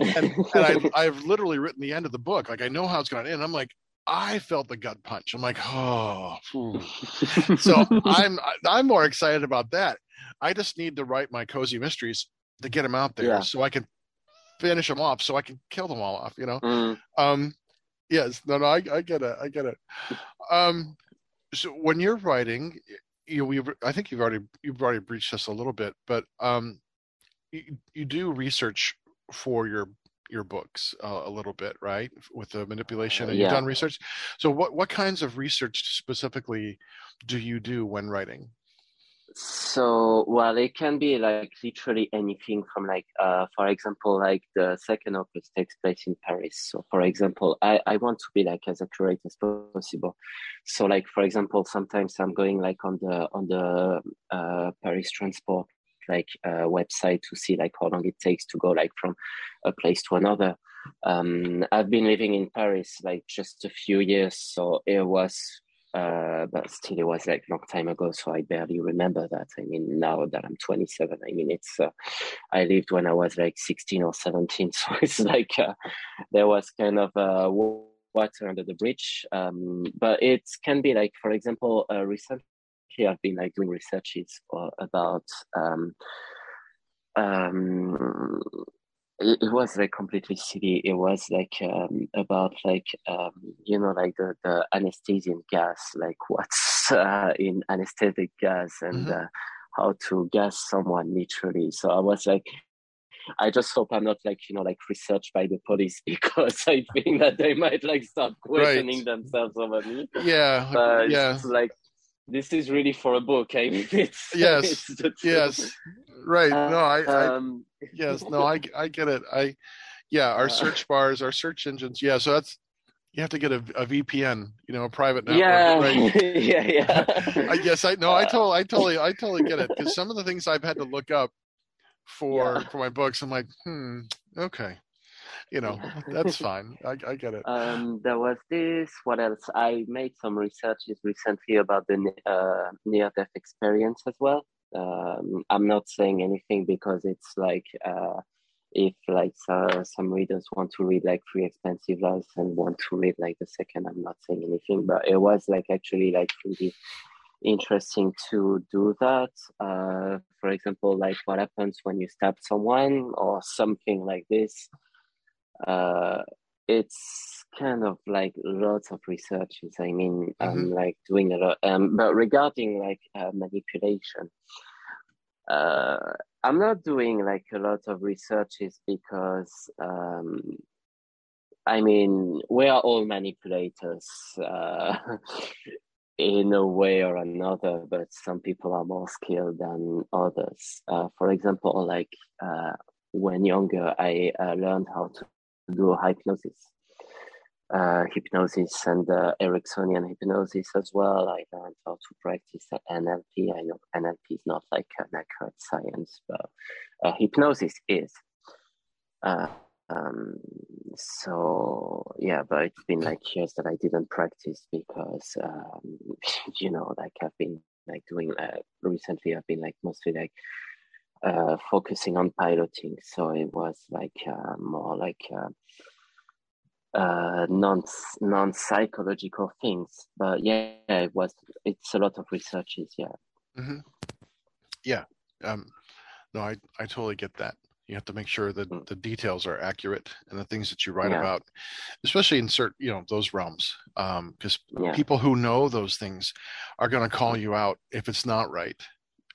And, and I, I've literally written the end of the book. Like, I know how it's going to end. I'm like, I felt the gut punch. I'm like, oh, so I'm I'm more excited about that. I just need to write my cozy mysteries to get them out there, yeah. so I can finish them off, so I can kill them all off. You know, mm. um, yes, no, no, I, I get it, I get it. Um, so when you're writing, you we I think you've already you've already breached this a little bit, but um, you, you do research for your your books uh, a little bit, right? With the manipulation, and yeah. you've done research. So, what what kinds of research specifically do you do when writing? So, well, it can be like literally anything from like, uh, for example, like the second opus takes place in Paris. So, for example, I, I want to be like as accurate as possible. So, like, for example, sometimes I'm going like on the, on the, uh, Paris transport like a website to see like how long it takes to go like from a place to another. Um, I've been living in Paris like just a few years, so it was uh, but still it was like a long time ago, so I barely remember that. I mean, now that I'm 27, I mean, it's uh, I lived when I was like 16 or 17, so it's like uh, there was kind of uh, water under the bridge. Um, but it can be like, for example, uh, I've been like doing researches for, about um, um, it, it, was like completely silly. It was like um, about like um, you know like the the anesthesian gas, like what's uh, in anesthetic gas and mm-hmm. uh, how to gas someone literally. So I was like. I just hope I'm not like you know like researched by the police because I think that they might like start questioning right. themselves over me. Yeah, but yeah. like this is really for a book. Mean, it's yes, it's yes, right. No, I, um, I, yes, no, I, I get it. I, yeah, our uh, search bars, our search engines. Yeah, so that's you have to get a, a VPN, you know, a private network. Yeah, right? yeah, yeah. I guess I no, I totally, I totally, I totally get it because some of the things I've had to look up for yeah. for my books, I'm like, hmm, okay, you know that's fine. I, I get it. Um there was this what else? I made some researches recently about the uh, near death experience as well. Um i'm not saying anything because it's like uh if like uh, some readers want to read like Three Expensive Loves and want to read like the second i'm not saying anything but it was like actually like really interesting to do that. Uh, for example like what happens when you stab someone or something like this uh, it's kind of like lots of researches. I mean, mm-hmm. I'm like doing a lot. Um, but regarding like uh, manipulation, uh, I'm not doing like a lot of researches because, um, I mean, we are all manipulators uh, in a way or another, but some people are more skilled than others. Uh, for example, like uh, when younger, I uh, learned how to do hypnosis, uh, hypnosis and uh, Ericksonian hypnosis as well. I learned how to practice NLP. I know NLP is not like an accurate science, but uh, hypnosis is. Uh, um, so yeah, but it's been like years that I didn't practice because um, you know, like I've been like doing uh, recently. I've been like mostly like uh, focusing on piloting. So it was like uh, more like uh, uh, non non psychological things. But yeah, it was. It's a lot of researches. Yeah. Mm-hmm. Yeah. Um, no, I I totally get that. You have to make sure that mm. the details are accurate and the things that you write yeah. about, especially in certain, you know, those realms. Because um, yeah. people who know those things are going to call you out if it's not right.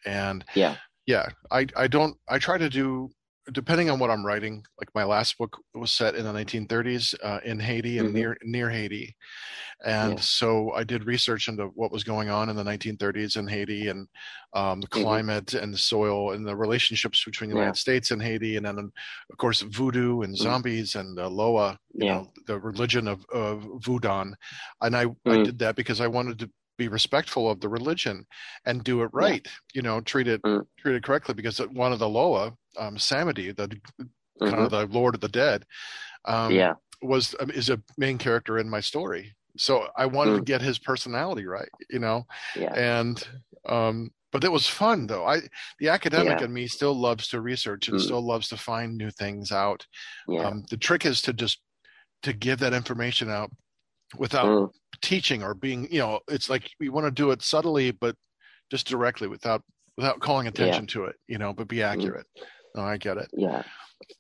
And yeah, yeah i i don't i try to do depending on what i'm writing like my last book was set in the 1930s uh, in haiti and mm-hmm. near near haiti and yeah. so i did research into what was going on in the 1930s in haiti and um, the mm-hmm. climate mm-hmm. and the soil and the relationships between the yeah. united states and haiti and then of course voodoo and mm-hmm. zombies and uh, loa you yeah. know the religion of, of voodoo and I, I mm. did that because i wanted to be respectful of the religion and do it right yeah. you know treat it mm. treat it correctly because one of the loa um the mm-hmm. kind of mm-hmm. the lord of the dead um yeah was um, is a main character in my story so i wanted mm. to get his personality right you know yeah. and um but it was fun though i the academic yeah. in me still loves to research and mm. still loves to find new things out yeah. um the trick is to just to give that information out without mm. Teaching or being you know it's like we want to do it subtly but just directly without without calling attention yeah. to it you know but be mm. accurate mm. no i get it yeah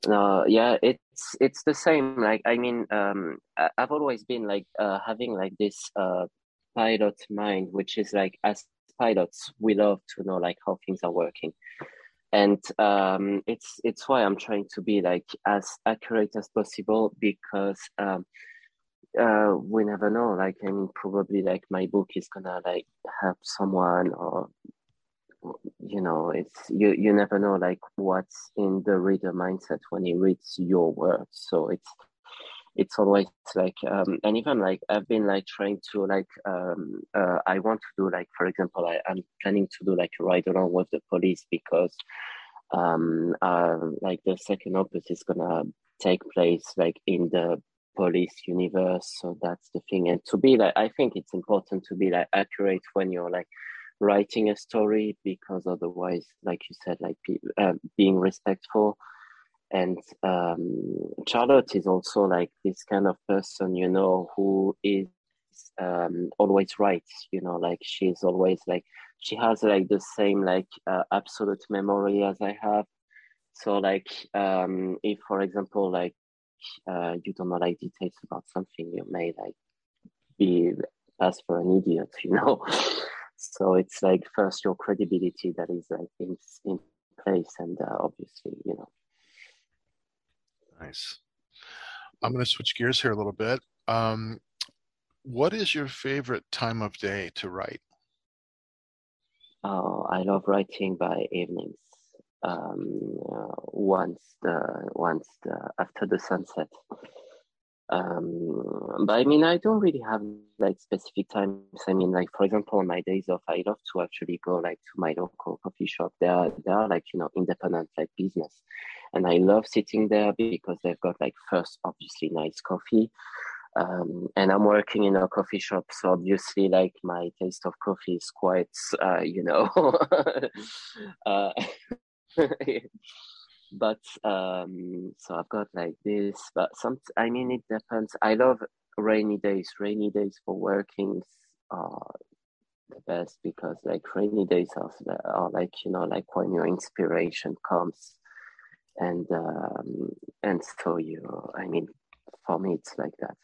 no yeah it's it's the same like i mean um i've always been like uh having like this uh pilot mind which is like as pilots we love to know like how things are working and um it's it's why i'm trying to be like as accurate as possible because um uh, we never know. Like, I mean, probably like my book is gonna like help someone, or you know, it's you. You never know like what's in the reader mindset when he reads your work. So it's it's always like um, and even like I've been like trying to like um, uh, I want to do like for example I, I'm planning to do like a ride along with the police because um uh, like the second opus is gonna take place like in the police universe. So that's the thing. And to be like, I think it's important to be like accurate when you're like writing a story because otherwise, like you said, like uh, being respectful. And um, Charlotte is also like this kind of person, you know, who is um, always right. You know, like she's always like she has like the same like uh, absolute memory as I have. So like um, if for example like uh, you don't know like details about something, you may like be pass for an idiot, you know. so it's like first your credibility that is like in in place, and uh, obviously you know. Nice. I'm going to switch gears here a little bit. Um, what is your favorite time of day to write? Oh, I love writing by evenings. Um, uh, once the once the after the sunset. Um, but I mean, I don't really have like specific times. I mean, like for example, on my days off, I love to actually go like to my local coffee shop. They are they are like you know independent like business, and I love sitting there because they've got like first obviously nice coffee, um, and I'm working in a coffee shop, so obviously, like my taste of coffee is quite, uh, you know, uh, but um, so I've got like this. But some, I mean, it depends. I love rainy days. Rainy days for working are the best because like rainy days are, are like you know like when your inspiration comes, and um, and so you. I mean, for me, it's like that.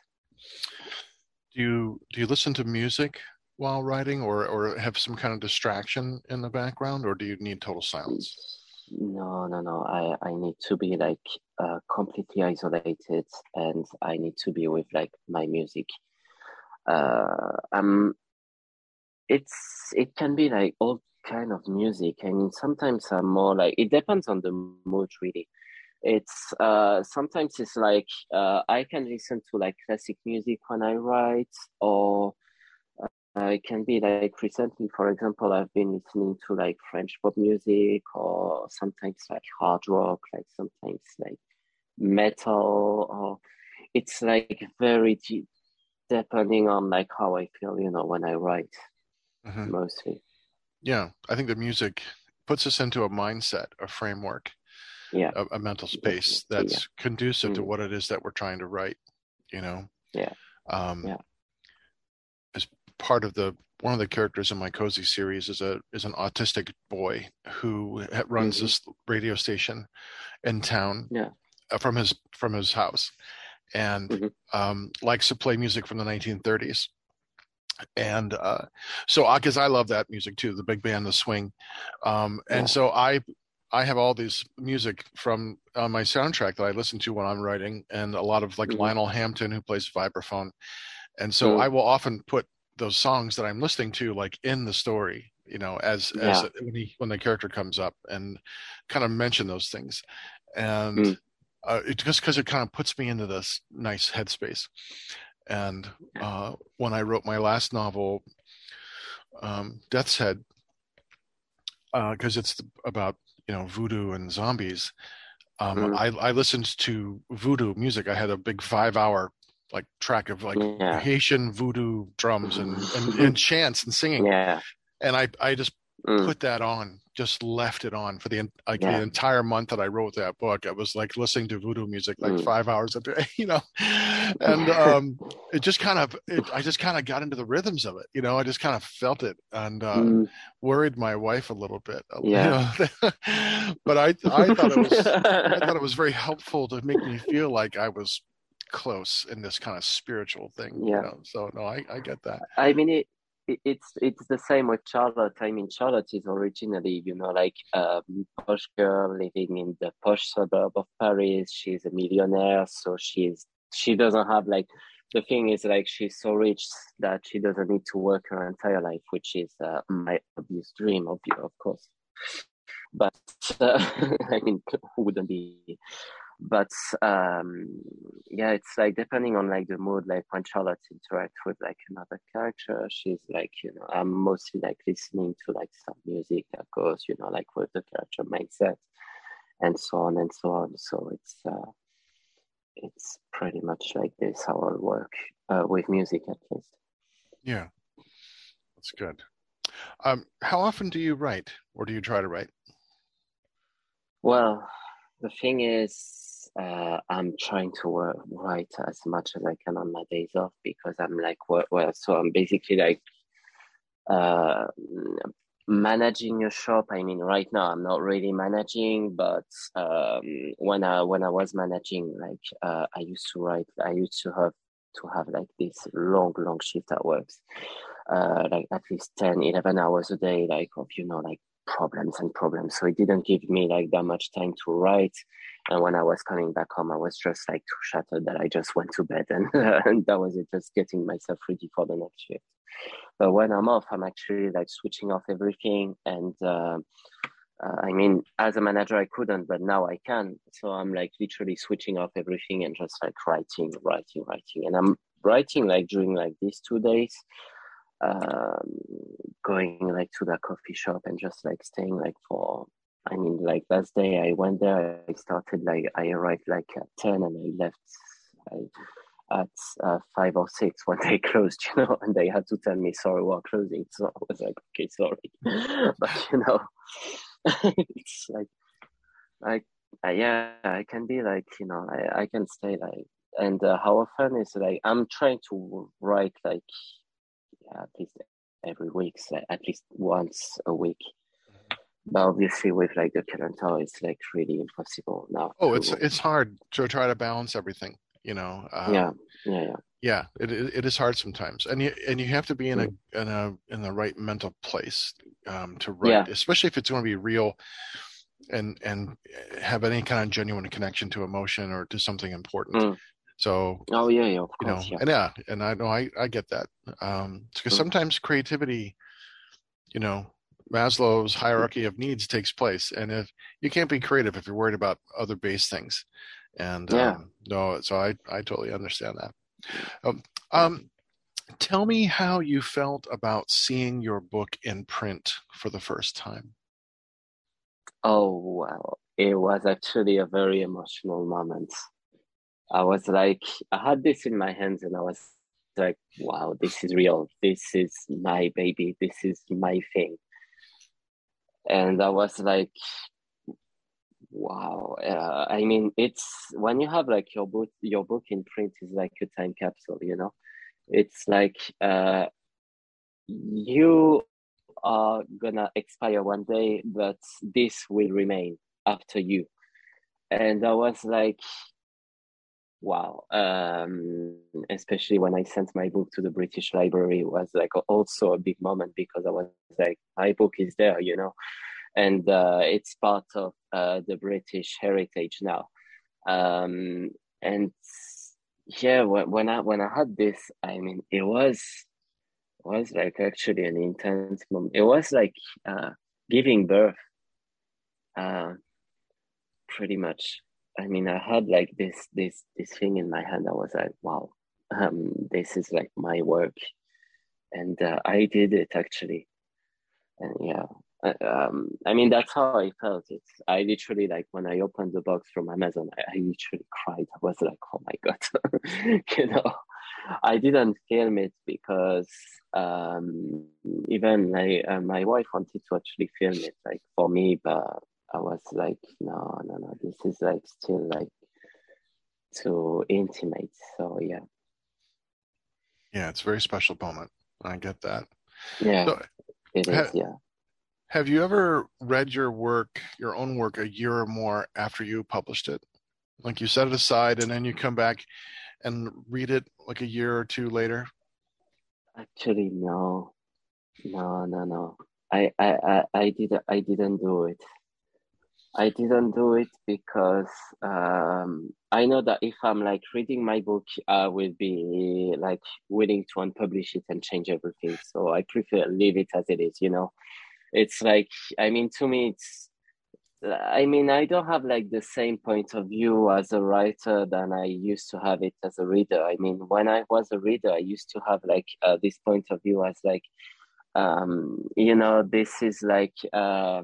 Do you do you listen to music while writing, or or have some kind of distraction in the background, or do you need total silence? No, no, no. I I need to be like uh, completely isolated, and I need to be with like my music. Uh, um, it's it can be like all kind of music. Mean, sometimes I'm more like it depends on the mood, really it's uh, sometimes it's like uh, I can listen to like classic music when I write, or uh, it can be like recently, for example, I've been listening to like French pop music, or sometimes like hard rock, like sometimes like metal, or it's like very deep, depending on like how I feel, you know, when I write, mm-hmm. mostly. Yeah, I think the music puts us into a mindset, a framework yeah. a, a mental space that's yeah. conducive mm-hmm. to what it is that we're trying to write you know yeah um yeah part of the one of the characters in my cozy series is a is an autistic boy who runs mm-hmm. this radio station in town yeah. Uh, from his from his house and mm-hmm. um, likes to play music from the 1930s and uh, so because I love that music too, the big band, the swing, um, and yeah. so I I have all these music from uh, my soundtrack that I listen to when I'm writing, and a lot of like mm-hmm. Lionel Hampton who plays vibraphone, and so mm-hmm. I will often put those songs that I'm listening to like in the story, you know, as yeah. as when he when the character comes up and kind of mention those things, and mm-hmm. uh, it just because it kind of puts me into this nice headspace. And uh, when I wrote my last novel, um, Death's Head, because uh, it's about you know voodoo and zombies um, mm. I, I listened to voodoo music i had a big five hour like track of like yeah. haitian voodoo drums and, and, and chants and singing yeah and i i just mm. put that on just left it on for the like yeah. the entire month that I wrote that book. I was like listening to voodoo music like mm. five hours a day, you know, and um, it just kind of it, I just kind of got into the rhythms of it, you know. I just kind of felt it and uh, mm. worried my wife a little bit, yeah. You know? but I I thought it was I thought it was very helpful to make me feel like I was close in this kind of spiritual thing. Yeah. You know? So no, I, I get that. I mean, it, it's it's the same with Charlotte. I mean, Charlotte is originally, you know, like a posh girl living in the posh suburb of Paris. She's a millionaire, so she's she doesn't have like the thing is like she's so rich that she doesn't need to work her entire life, which is uh, my obvious dream of you, of course. But uh, I mean, who wouldn't be? But um yeah it's like depending on like the mood like when charlotte interacts with like another character she's like you know i'm mostly like listening to like some music that goes you know like with the character mindset and so on and so on so it's uh it's pretty much like this how I work uh, with music at least. Yeah, that's good. Um, how often do you write, or do you try to write? Well, the thing is, uh, I'm trying to work, write as much as I can on my days off because I'm like, well, so I'm basically like uh, managing your shop. I mean, right now I'm not really managing, but um, when I when I was managing, like uh, I used to write, I used to have to have like this long, long shift at works, uh, like at least 10, 11 hours a day, like of you know, like problems and problems. So it didn't give me like that much time to write. And when I was coming back home, I was just like too shattered that I just went to bed and, and that was it, just getting myself ready for the next shift. But when I'm off, I'm actually like switching off everything. And uh, uh, I mean, as a manager, I couldn't, but now I can. So I'm like literally switching off everything and just like writing, writing, writing. And I'm writing like during like these two days um, going like to the coffee shop and just like staying like for I mean like last day I went there I started like I arrived like at 10 and I left I, at uh, 5 or 6 when they closed you know and they had to tell me sorry we're closing so I was like okay sorry but you know it's like like uh, yeah I can be like you know I, I can stay like and uh, how often is like I'm trying to write like at least every week, so at least once a week. But obviously, with like the calendar, it's like really impossible now. Oh, it's it's hard to try to balance everything. You know. Um, yeah. Yeah. Yeah. Yeah, it, it is hard sometimes, and you and you have to be in a mm. in a in the right mental place um, to write, yeah. especially if it's going to be real and and have any kind of genuine connection to emotion or to something important. Mm. So oh yeah, yeah, of course, you know, yeah. and yeah, and I know I I get that um, because mm. sometimes creativity, you know, Maslow's hierarchy of needs takes place, and if you can't be creative if you're worried about other base things, and yeah. um, no, so I I totally understand that. Um, um, tell me how you felt about seeing your book in print for the first time. Oh wow, it was actually a very emotional moment. I was like, I had this in my hands and I was like, wow, this is real. This is my baby. This is my thing. And I was like, wow. Uh, I mean, it's when you have like your book, your book in print is like a time capsule, you know? It's like, uh, you are gonna expire one day, but this will remain after you. And I was like, wow. Um, especially when i sent my book to the british library was like also a big moment because i was like my book is there you know? And uh, it's part of uh, the british heritage now. Um, and yeah when, when i when i had this i mean it was was like actually an intense moment it was like uh, giving birth uh, pretty much I mean, I had like this this this thing in my hand. I was like, wow, um, this is like my work, and uh, I did it actually, and yeah. Uh, um, I mean, that's how I felt. It's I literally like when I opened the box from Amazon, I, I literally cried. I was like, "Oh my god," you know. I didn't film it because um, even like uh, my wife wanted to actually film it, like for me, but I was like, no, no, no, this is like still like too intimate. So yeah. Yeah, it's a very special moment. I get that. Yeah, so, it is. Ha- yeah. Have you ever read your work, your own work, a year or more after you published it? Like you set it aside and then you come back and read it like a year or two later? Actually, no, no, no, no. I, I, I, I did, I didn't do it. I didn't do it because um, I know that if I'm like reading my book, I will be like willing to unpublish it and change everything. So I prefer leave it as it is. You know, it's like I mean to me, it's I mean I don't have like the same point of view as a writer than I used to have it as a reader. I mean when I was a reader, I used to have like uh, this point of view as like um, you know this is like. Uh,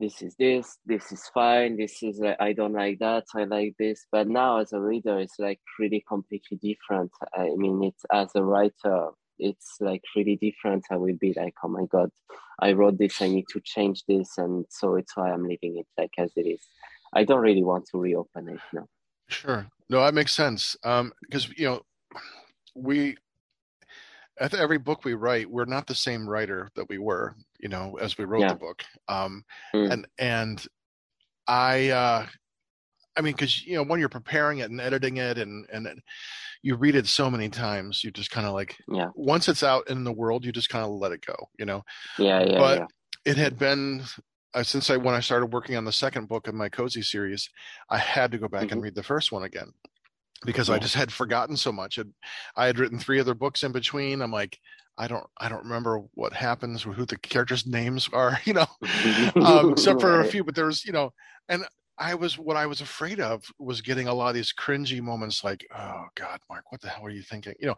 this is this, this is fine, this is like, I don't like that, I like this. But now as a reader, it's like really completely different. I mean, it's as a writer, it's like really different. I will be like, oh my God, I wrote this, I need to change this. And so it's why I'm leaving it like as it is. I don't really want to reopen it now. Sure. No, that makes sense. Um, because, you know, we, at every book we write, we're not the same writer that we were, you know, as we wrote yeah. the book. Um, mm. and, and I, uh, I mean, because you know, when you're preparing it and editing it, and and you read it so many times, you just kind of like, yeah. Once it's out in the world, you just kind of let it go, you know. Yeah, yeah. But yeah. it had been uh, since I when I started working on the second book of my cozy series, I had to go back mm-hmm. and read the first one again because yeah. I just had forgotten so much. And I had written three other books in between. I'm like, I don't I don't remember what happens or who the characters' names are, you know, um, except for a few. But there's you know, and I was what I was afraid of was getting a lot of these cringy moments like, oh God, Mark, what the hell are you thinking? You know,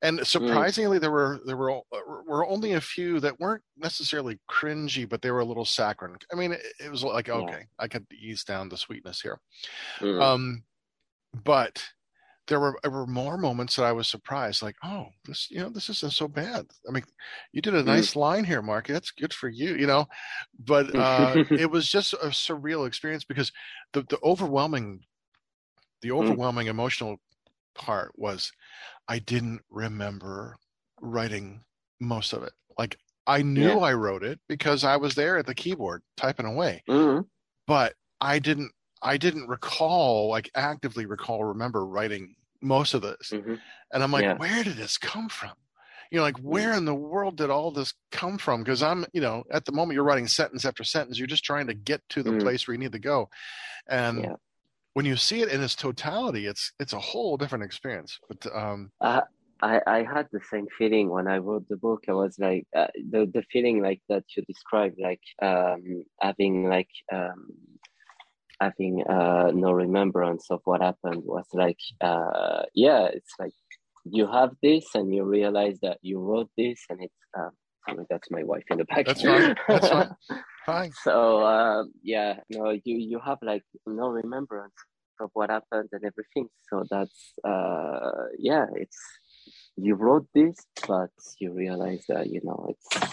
and mm. surprisingly, mm. there were there were uh, were only a few that weren't necessarily cringy, but they were a little saccharine. I mean, it, it was like, okay, yeah. I could ease down the sweetness here. Mm. Um, but there were there were more moments that I was surprised, like, oh, this you know this isn't so bad. I mean, you did a mm. nice line here, Mark. That's good for you, you know. But uh, it was just a surreal experience because the the overwhelming, the mm. overwhelming mm. emotional part was, I didn't remember writing most of it. Like I knew yeah. I wrote it because I was there at the keyboard typing away, mm. but I didn't I didn't recall, like actively recall, remember writing most of this. Mm-hmm. And I'm like, yeah. where did this come from? You know, like mm. where in the world did all this come from? Because I'm, you know, at the moment you're writing sentence after sentence, you're just trying to get to the mm. place where you need to go. And yeah. when you see it in its totality, it's it's a whole different experience. But um uh, I, I had the same feeling when I wrote the book. I was like uh, the the feeling like that you described, like um, having like um, having uh, no remembrance of what happened was like, uh, yeah, it's like you have this and you realize that you wrote this and it's, uh, I mean, that's my wife in the back. That's fine. That's fine. fine. So, uh, yeah, no, you, you have like no remembrance of what happened and everything. So that's, uh, yeah, it's, you wrote this, but you realize that, you know, it's,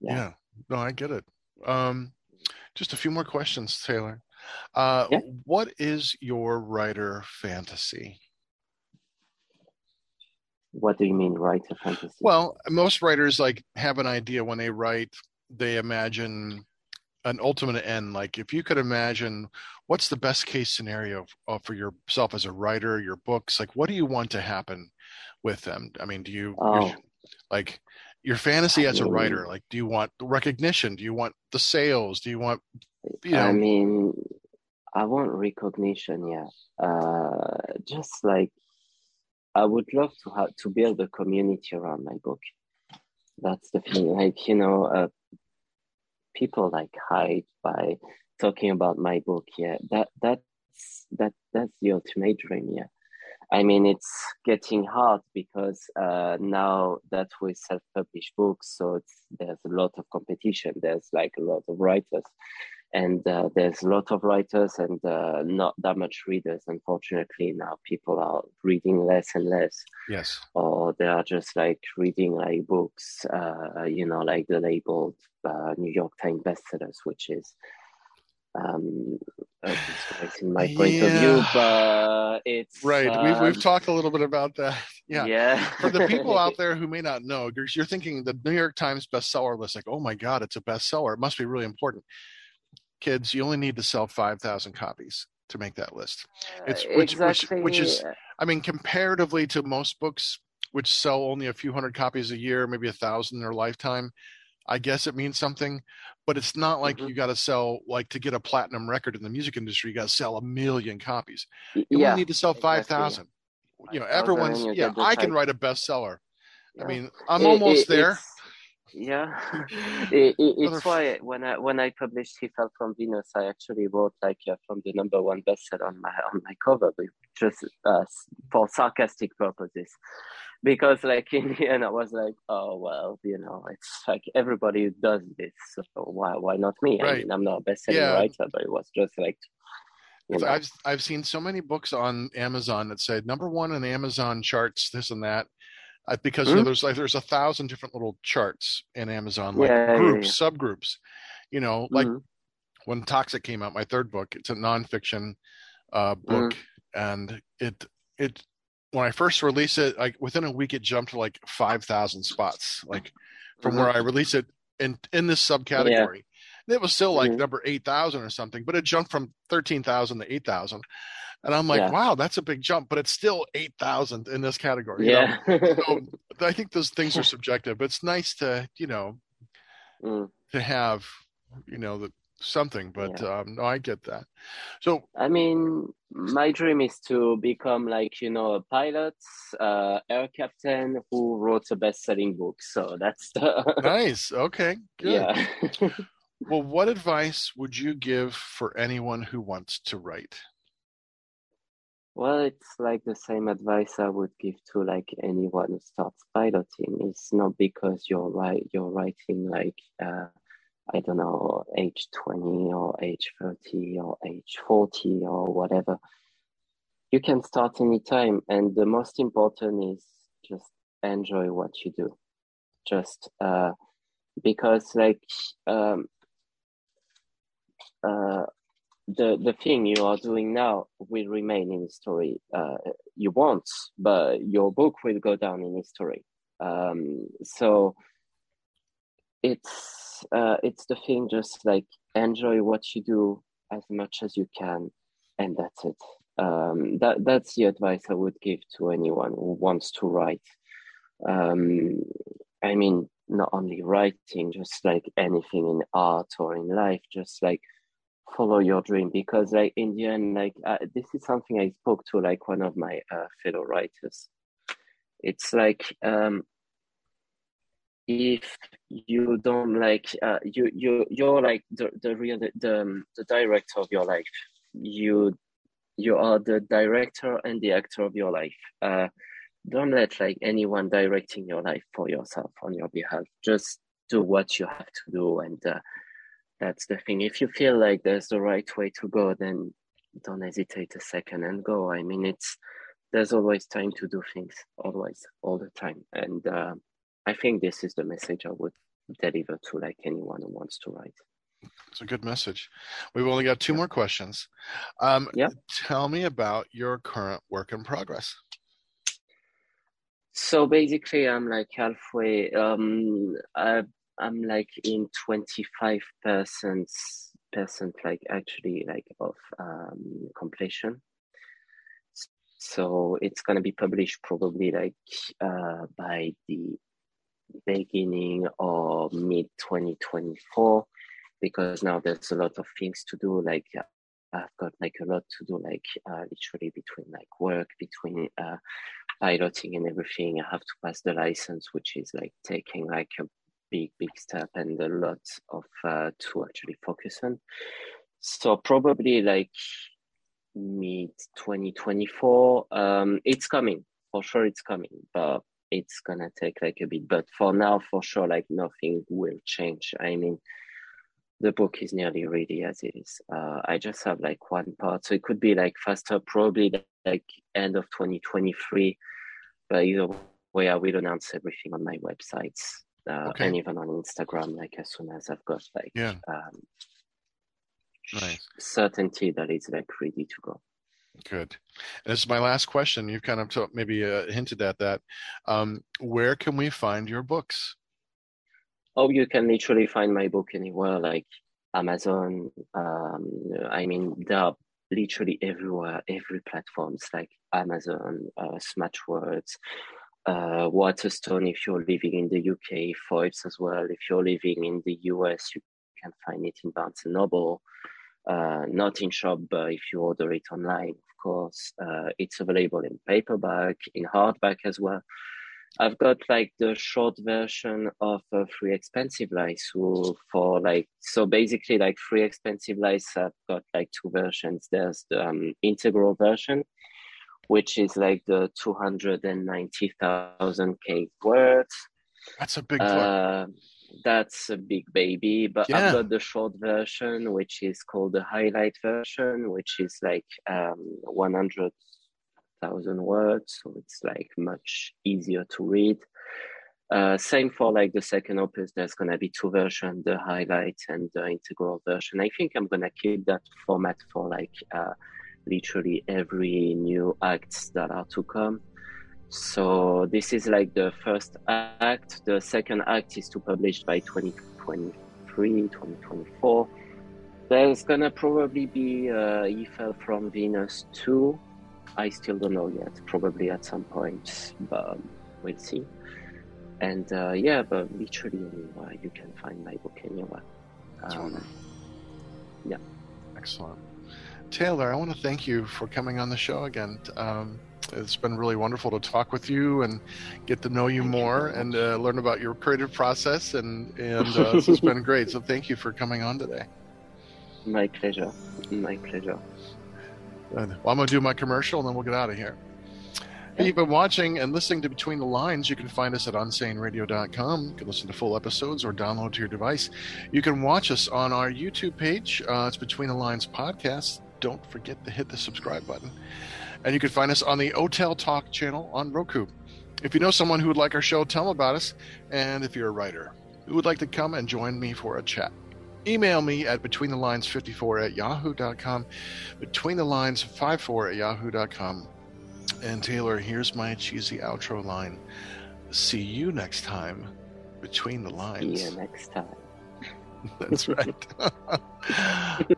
yeah. yeah. No, I get it. Um, just a few more questions, Taylor. Uh, yeah. What is your writer fantasy? What do you mean, writer fantasy? Well, most writers like have an idea when they write. They imagine an ultimate end. Like, if you could imagine, what's the best case scenario for yourself as a writer, your books? Like, what do you want to happen with them? I mean, do you oh. like? Your fantasy as a writer like do you want recognition? Do you want the sales? Do you want you know? i mean i want recognition yeah. Uh just like i would love to have to build a community around my book. That's the thing like you know uh, people like hide by talking about my book yeah. That that's that that's the ultimate dream yeah I mean, it's getting hard because uh, now that we self-publish books, so it's, there's a lot of competition. There's like a lot of writers, and uh, there's a lot of writers and uh, not that much readers. Unfortunately, now people are reading less and less. Yes. Or they are just like reading like books, uh, you know, like the labeled uh, New York Times bestsellers, which is um, in my point yeah. of view, but it's right. Uh, we've we've talked a little bit about that. Yeah. Yeah. For the people out there who may not know, you're, you're thinking the New York Times bestseller list, like, oh my God, it's a bestseller. It must be really important. Kids, you only need to sell five thousand copies to make that list. It's which, exactly. which which is, I mean, comparatively to most books which sell only a few hundred copies a year, maybe a thousand in their lifetime. I guess it means something, but it's not like mm-hmm. you got to sell like to get a platinum record in the music industry. You got to sell a million copies. You yeah, only need to sell five thousand. Exactly. You know, everyone's yeah. I can write a bestseller. Yeah. I mean, I'm it, almost it, there. Yeah, it, it's why when I when I published "He Fell from Venus," I actually wrote like uh, from the number one bestseller on my on my cover, just uh, for sarcastic purposes because like in the end, I was like, oh well, you know, it's like everybody does this, so why why not me? Right. I mean, I'm not a best-selling Yeah. writer, but it was just like, I've I've seen so many books on Amazon that say number one in Amazon charts, this and that, uh, because you know, there's like there's a thousand different little charts in Amazon, like Yeah, yeah, groups, subgroups. You know, like mhm, when Toxic came out, my third book, it's a nonfiction uh, book, and it it when I first released it, like within a week, it jumped to like five thousand spots, like from where I released it in in this subcategory. And It was still like Mhm. number eight thousand or something, but it jumped from thirteen thousand to eight thousand. And I'm like, Yeah. wow, that's a big jump, but it's still eight thousand in this category. you know? yeah. So I think those things are subjective, but it's nice to, you know, Mm. to have, you know, the something. But um, no, I get that. So I mean, my dream is to become like you know a pilot, uh, air captain who wrote a best-selling book. So that's the nice. Okay. Good. yeah. Well, what advice would you give for anyone who wants to write? Well, it's like the same advice I would give to like anyone who starts piloting. It's not because you're right you're writing like uh I don't know, age twenty or age thirty or age forty or whatever. You can start anytime and the most important is just enjoy what you do. Just uh because like um uh the the thing you are doing now will remain in history. Uh, you won't, but your book will go down in history. Um, so it's uh, it's the thing. Just like enjoy what you do as much as you can, and that's it. Um, that that's the advice I would give to anyone who wants to write. Um, I mean, not only writing, just like anything in art or in life, just like follow your dream because like in the end like uh, this is something i spoke to like one of my uh, fellow writers it's like um if you don't like uh, you you you're like the the real the, the um, the director of your life you you are the director and the actor of your life uh don't let like anyone directing your life for yourself on your behalf just do what you have to do and uh, that's the thing. If you feel like there's the right way to go, then don't hesitate a second and go. I mean, it's there's always time to do things, always, all the time. And uh, I think this is the message I would deliver to like anyone who wants to write. It's a good message. We've only got two more questions. Um, Yeah. Tell me about your current work in progress. So basically, I'm like halfway. Um, I, I'm like in 25 percent percent like actually like of um completion. So it's gonna be published probably like uh by the beginning or mid 2024 because now there's a lot of things to do like I've got like a lot to do like uh, literally between like work between uh, piloting and everything. I have to pass the license, which is like taking like a big, big step and a lot of uh, to actually focus on. So probably like mid 2024. Um, it's coming for sure. It's coming, but it's gonna take like a bit. But for now, for sure, like nothing will change. I mean, the book is nearly ready as it is. Uh, I just have like one part, so it could be like faster, probably like end of 2023. But either way, I will announce everything on my websites uh, Okay. and even on Instagram, like as soon as I've got like Yeah. um, Nice. certainty that it's like ready to go. Good. And this is my last question. You've kind of t- maybe uh, hinted at that. Um, where can we find your books? Oh, you can literally find my book anywhere, like Amazon. Um, I mean, they are literally everywhere, every platforms like Amazon, uh, Smashwords, uh, Waterstone. If you're living in the UK, Foyles as well. If you're living in the US, you can find it in Barnes and Noble. Uh, not in shop, but if you order it online, of course, uh, it's available in paperback, in hardback as well. I've got like the short version of uh, Free Expensive Lies who for like so basically like Free Expensive Lies I've got like two versions. There's the um, integral version which is like the 290,000 K words. That's a big uh, that's a big baby, but yeah. I've got the short version, which is called the highlight version, which is like um, 100,000 words. So it's like much easier to read. Uh, same for like the second opus, there's gonna be two versions, the highlight and the integral version. I think I'm gonna keep that format for like uh, literally every new acts that are to come. So this is like the first act. The second act is to publish by 2023, 2024. There's gonna probably be uh, Eiffel from Venus 2. I still don't know yet. Probably at some point, but we'll see. And uh, yeah, but literally anywhere you can find my book anywhere. Um, yeah. Excellent. Taylor, I want to thank you for coming on the show again. Um, it's been really wonderful to talk with you and get to know you thank more you and uh, learn about your creative process. And, and uh, this has been great. So thank you for coming on today. My pleasure. My pleasure. Well, I'm going to do my commercial and then we'll get out of here. you've been watching and listening to Between the Lines. You can find us at unsaneradio.com. You can listen to full episodes or download to your device. You can watch us on our YouTube page. Uh, it's Between the Lines Podcast don't forget to hit the subscribe button. And you can find us on the Otel Talk channel on Roku. If you know someone who would like our show, tell them about us. And if you're a writer who would like to come and join me for a chat, email me at betweenthelines54 at yahoo.com, betweenthelines54 at yahoo.com. And Taylor, here's my cheesy outro line. See you next time between the lines. See you next time. That's right.